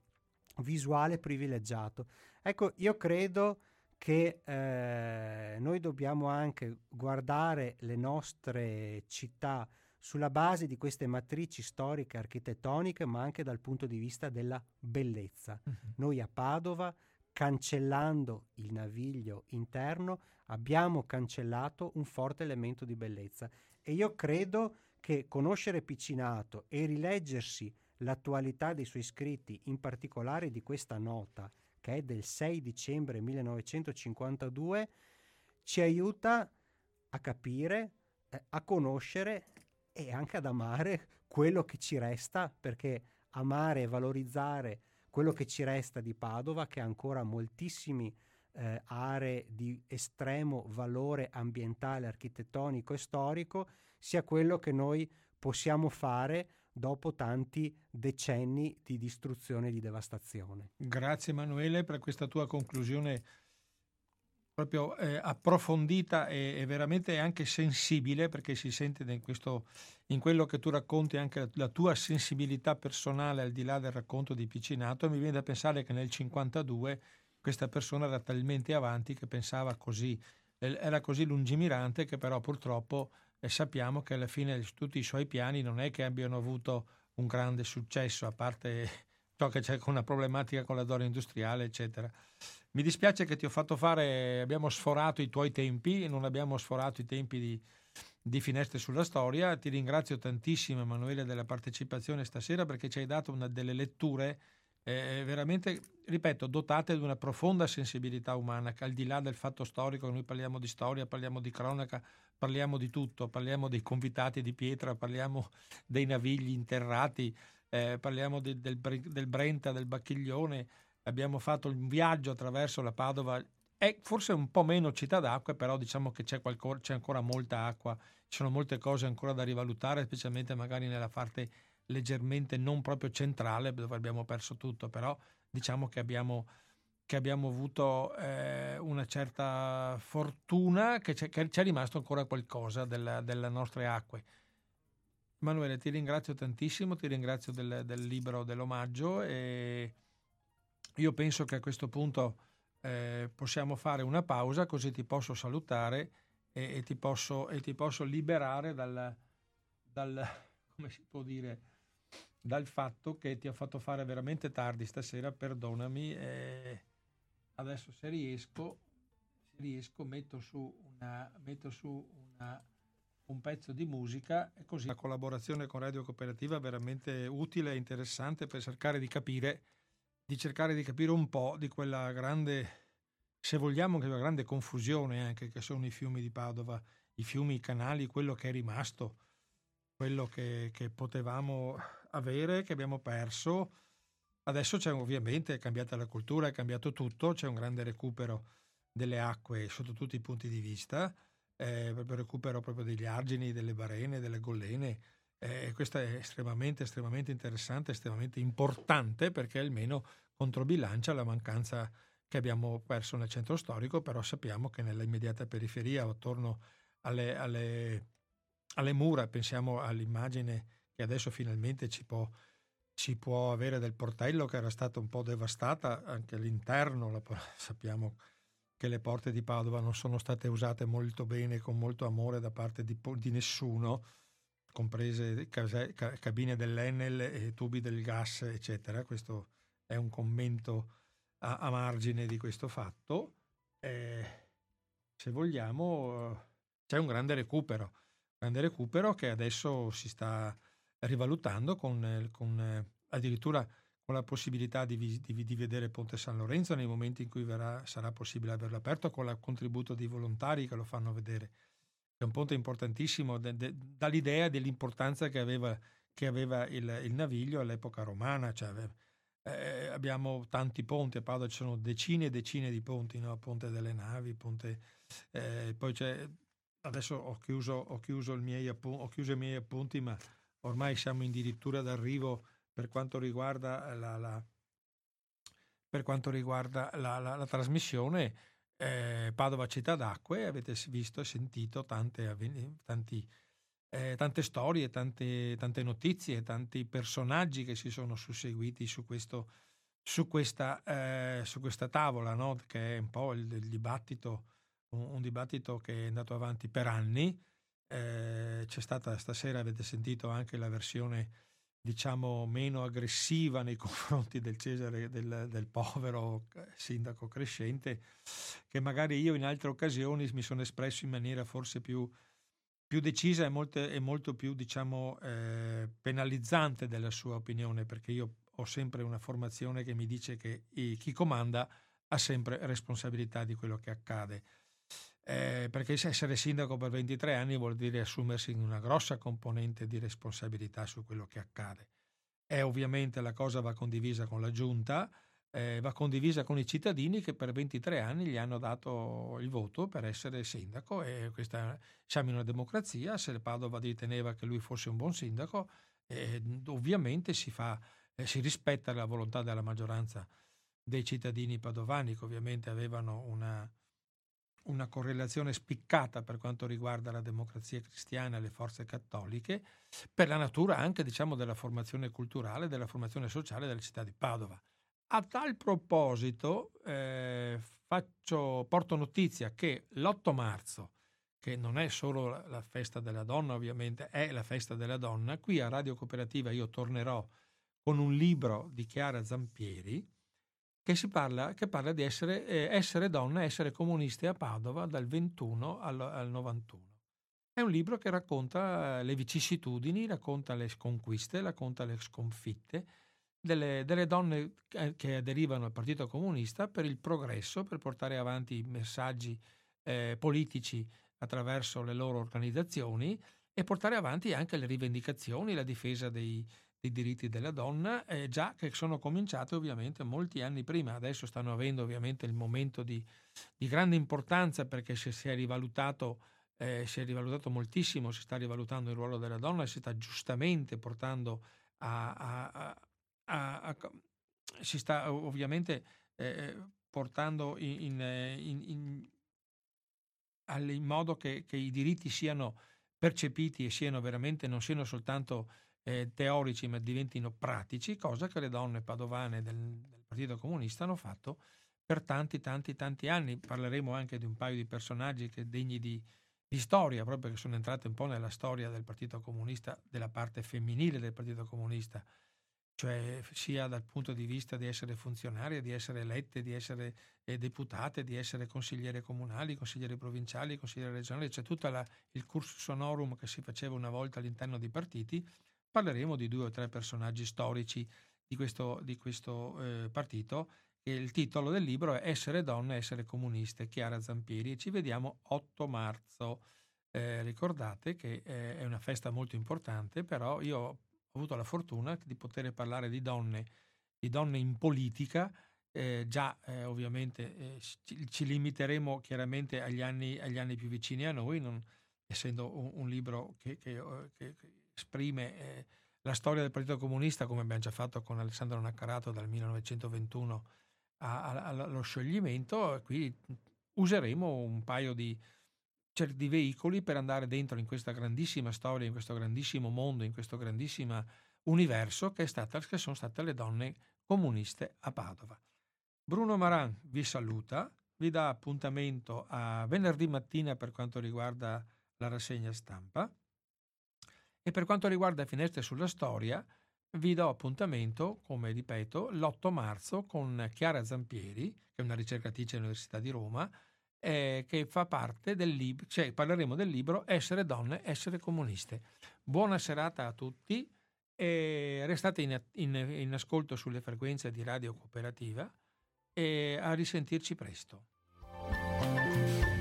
visuale privilegiato. Ecco, io credo che eh, noi dobbiamo anche guardare le nostre città sulla base di queste matrici storiche architettoniche, ma anche dal punto di vista della bellezza. Uh-huh. Noi a Padova, cancellando il naviglio interno, abbiamo cancellato un forte elemento di bellezza e io credo che conoscere Piccinato e rileggersi l'attualità dei suoi scritti, in particolare di questa nota, che è del 6 dicembre 1952, ci aiuta a capire, eh, a conoscere e anche ad amare quello che ci resta, perché amare e valorizzare quello che ci resta di Padova, che ha ancora moltissimi eh, aree di estremo valore ambientale, architettonico e storico, sia quello che noi possiamo fare dopo tanti decenni di distruzione e di devastazione. Grazie Emanuele per questa tua conclusione proprio eh, approfondita e, e, veramente anche sensibile perché si sente in, questo, in quello che tu racconti anche la, la, tua sensibilità personale al di là del racconto di Piccinato e mi viene da pensare che nel 52 questa persona era talmente avanti che pensava così, era così lungimirante che però purtroppo eh, sappiamo che alla fine tutti i suoi piani non è che abbiano avuto un grande successo a parte ciò che c'è con una problematica con la donna industriale eccetera. Mi dispiace che ti ho fatto fare, abbiamo sforato i tuoi tempi e non abbiamo sforato i tempi di, di Finestre sulla Storia. Ti ringrazio tantissimo Emanuele della partecipazione stasera perché ci hai dato una, delle letture eh, veramente, ripeto, dotate di una profonda sensibilità umana che al di là del fatto storico, noi parliamo di storia, parliamo di cronaca, parliamo di tutto, parliamo dei convitati di pietra, parliamo dei navigli interrati, eh, parliamo di, del, del Brenta, del Bacchiglione. Abbiamo fatto un viaggio attraverso la Padova, è forse un po' meno città d'acqua, però diciamo che c'è, qualco, c'è ancora molta acqua, ci sono molte cose ancora da rivalutare, specialmente magari nella parte leggermente non proprio centrale, dove abbiamo perso tutto, però diciamo che abbiamo, che abbiamo avuto eh, una certa fortuna, che, che c'è rimasto ancora qualcosa della, delle nostre acque. Emanuele, ti ringrazio tantissimo, ti ringrazio del, del libro dell'omaggio e io penso che a questo punto eh, possiamo fare una pausa così ti posso salutare e, e, ti, posso, e ti, posso, liberare dal, dal, come si può dire, dal fatto che ti ho fatto fare veramente tardi stasera, perdonami. Eh, adesso se riesco, se riesco metto su, una, metto su una, un pezzo di musica e così la collaborazione con Radio Cooperativa è veramente utile e interessante per cercare di capire di cercare di capire un po' di quella grande, se vogliamo, quella grande confusione anche che sono i fiumi di Padova i fiumi, i canali, quello che è rimasto, quello che, che potevamo avere, che abbiamo perso. Adesso c'è ovviamente, è cambiata la cultura, è cambiato tutto, c'è un grande recupero delle acque sotto tutti i punti di vista, eh, proprio recupero proprio degli argini, delle barene, delle gollene. Eh, questo è estremamente, estremamente interessante, estremamente importante perché almeno controbilancia la mancanza che abbiamo perso nel centro storico, però sappiamo che nell'immediata periferia, attorno alle, alle, alle mura, pensiamo all'immagine che adesso finalmente ci può, ci può, avere del portello che era stata un po' devastata, anche all'interno la, sappiamo che le porte di Padova non sono state usate molto bene, con molto amore da parte di, di nessuno, comprese case, cabine dell'Enel e tubi del gas, eccetera. Questo è un commento a, a margine di questo fatto. Eh, se vogliamo, c'è un grande recupero, grande recupero che adesso si sta rivalutando con, con addirittura con la possibilità di, di, di, vedere Ponte San Lorenzo nei momenti in cui verrà, sarà possibile averlo aperto, con il contributo di volontari che lo fanno vedere. È un ponte importantissimo, de, de, dall'idea dell'importanza che aveva, che aveva il, il, naviglio all'epoca romana. Cioè, eh, abbiamo tanti ponti, a Padova ci sono decine e decine di ponti, no? Ponte delle Navi, ponte, eh, poi c'è, adesso ho chiuso, ho, chiuso miei, ho chiuso i miei appunti, ma ormai siamo addirittura d'arrivo per quanto riguarda la, la, quanto riguarda la, la trasmissione. Eh, Padova città d'acque, avete visto e sentito tante, tanti, eh, tante storie, tante, tante, notizie, tanti personaggi che si sono susseguiti su, questo, su, questa, eh, su questa, tavola, no? che è un po' il, il dibattito, un, un, dibattito che è andato avanti per anni. Eh, c'è stata stasera, avete sentito anche la versione diciamo meno aggressiva nei confronti del Cesare del, del, povero sindaco crescente che magari io in altre occasioni mi sono espresso in maniera forse più, più decisa e, molte, e, molto più diciamo eh, penalizzante della sua opinione perché io ho sempre una formazione che mi dice che chi comanda ha sempre responsabilità di quello che accade eh, perché essere sindaco per 23 anni vuol dire assumersi una grossa componente di responsabilità su quello che accade. E ovviamente la cosa va condivisa con la giunta, eh, va condivisa con i cittadini che per 23 anni gli hanno dato il voto per essere sindaco e questa, siamo in una democrazia, se Padova riteneva che lui fosse un buon sindaco, eh, ovviamente si, fa, eh, si rispetta la volontà della maggioranza dei cittadini padovani che ovviamente avevano una, una correlazione spiccata per quanto riguarda la democrazia cristiana e le forze cattoliche, per la natura anche diciamo, della formazione culturale, della formazione sociale della città di Padova. A tal proposito eh, faccio, porto notizia che l'8 marzo, che non è solo la, la festa della donna ovviamente, è la festa della donna, qui a Radio Cooperativa io tornerò con un libro di Chiara Zampieri, che, parla, che parla, di essere, eh, essere, donna, essere comuniste a Padova dal 21 al, al 91. È un libro che racconta le vicissitudini, racconta le sconquiste, racconta le sconfitte delle, delle donne che aderivano al Partito Comunista per il progresso, per portare avanti messaggi eh, politici attraverso le loro organizzazioni e portare avanti anche le rivendicazioni, la difesa dei, dei diritti della donna, eh, già che sono cominciate ovviamente molti anni prima. Adesso stanno avendo ovviamente il momento di, di grande importanza perché si, si, è rivalutato, eh, si è rivalutato moltissimo, si sta rivalutando il ruolo della donna e si sta giustamente portando a... a, a, a si sta ovviamente eh, portando in, in, in, in modo che, che, i diritti siano percepiti e siano veramente, non siano soltanto eh, teorici ma diventino pratici, cosa che le donne padovane del, del Partito Comunista hanno fatto per tanti, tanti, tanti anni. Parleremo anche di un paio di personaggi che degni di, di storia, proprio che sono entrate un po' nella storia del Partito Comunista, della parte femminile del Partito Comunista, cioè sia dal punto di vista di essere funzionarie, di essere elette, di essere eh, deputate, di essere consigliere comunali, consigliere provinciali, consigliere regionali, c'è tutto il cursus sonorum che si faceva una volta all'interno dei partiti parleremo di due o tre personaggi storici di questo, di questo eh, partito. Il titolo del libro è Essere donne, essere comuniste, Chiara Zampieri. E ci vediamo 8 marzo. eh, ricordate che eh, è una festa molto importante, però io ho avuto la fortuna di poter parlare di donne, di donne in politica, eh, già eh, ovviamente eh, ci, ci, limiteremo chiaramente agli anni, agli anni, più vicini a noi, non, essendo un, un libro che, che, eh, che esprime eh, la storia del Partito Comunista, come abbiamo già fatto con Alessandro Naccarato dal 1921 a, a, allo scioglimento, qui useremo un paio di, di veicoli per andare dentro in questa grandissima storia, in questo grandissimo mondo, in questo grandissimo universo che, stata, che sono state le donne comuniste a Padova. Bruno Maran vi saluta, vi dà appuntamento a venerdì mattina per quanto riguarda la rassegna stampa e per quanto riguarda Finestre sulla storia vi do appuntamento, come ripeto, l'8 marzo con Chiara Zampieri, che è una ricercatrice all'Università di Roma, eh, che fa parte del libro, cioè parleremo del libro Essere donne, essere comuniste. Buona serata a tutti e restate in, in, in ascolto sulle frequenze di Radio Cooperativa e a risentirci presto.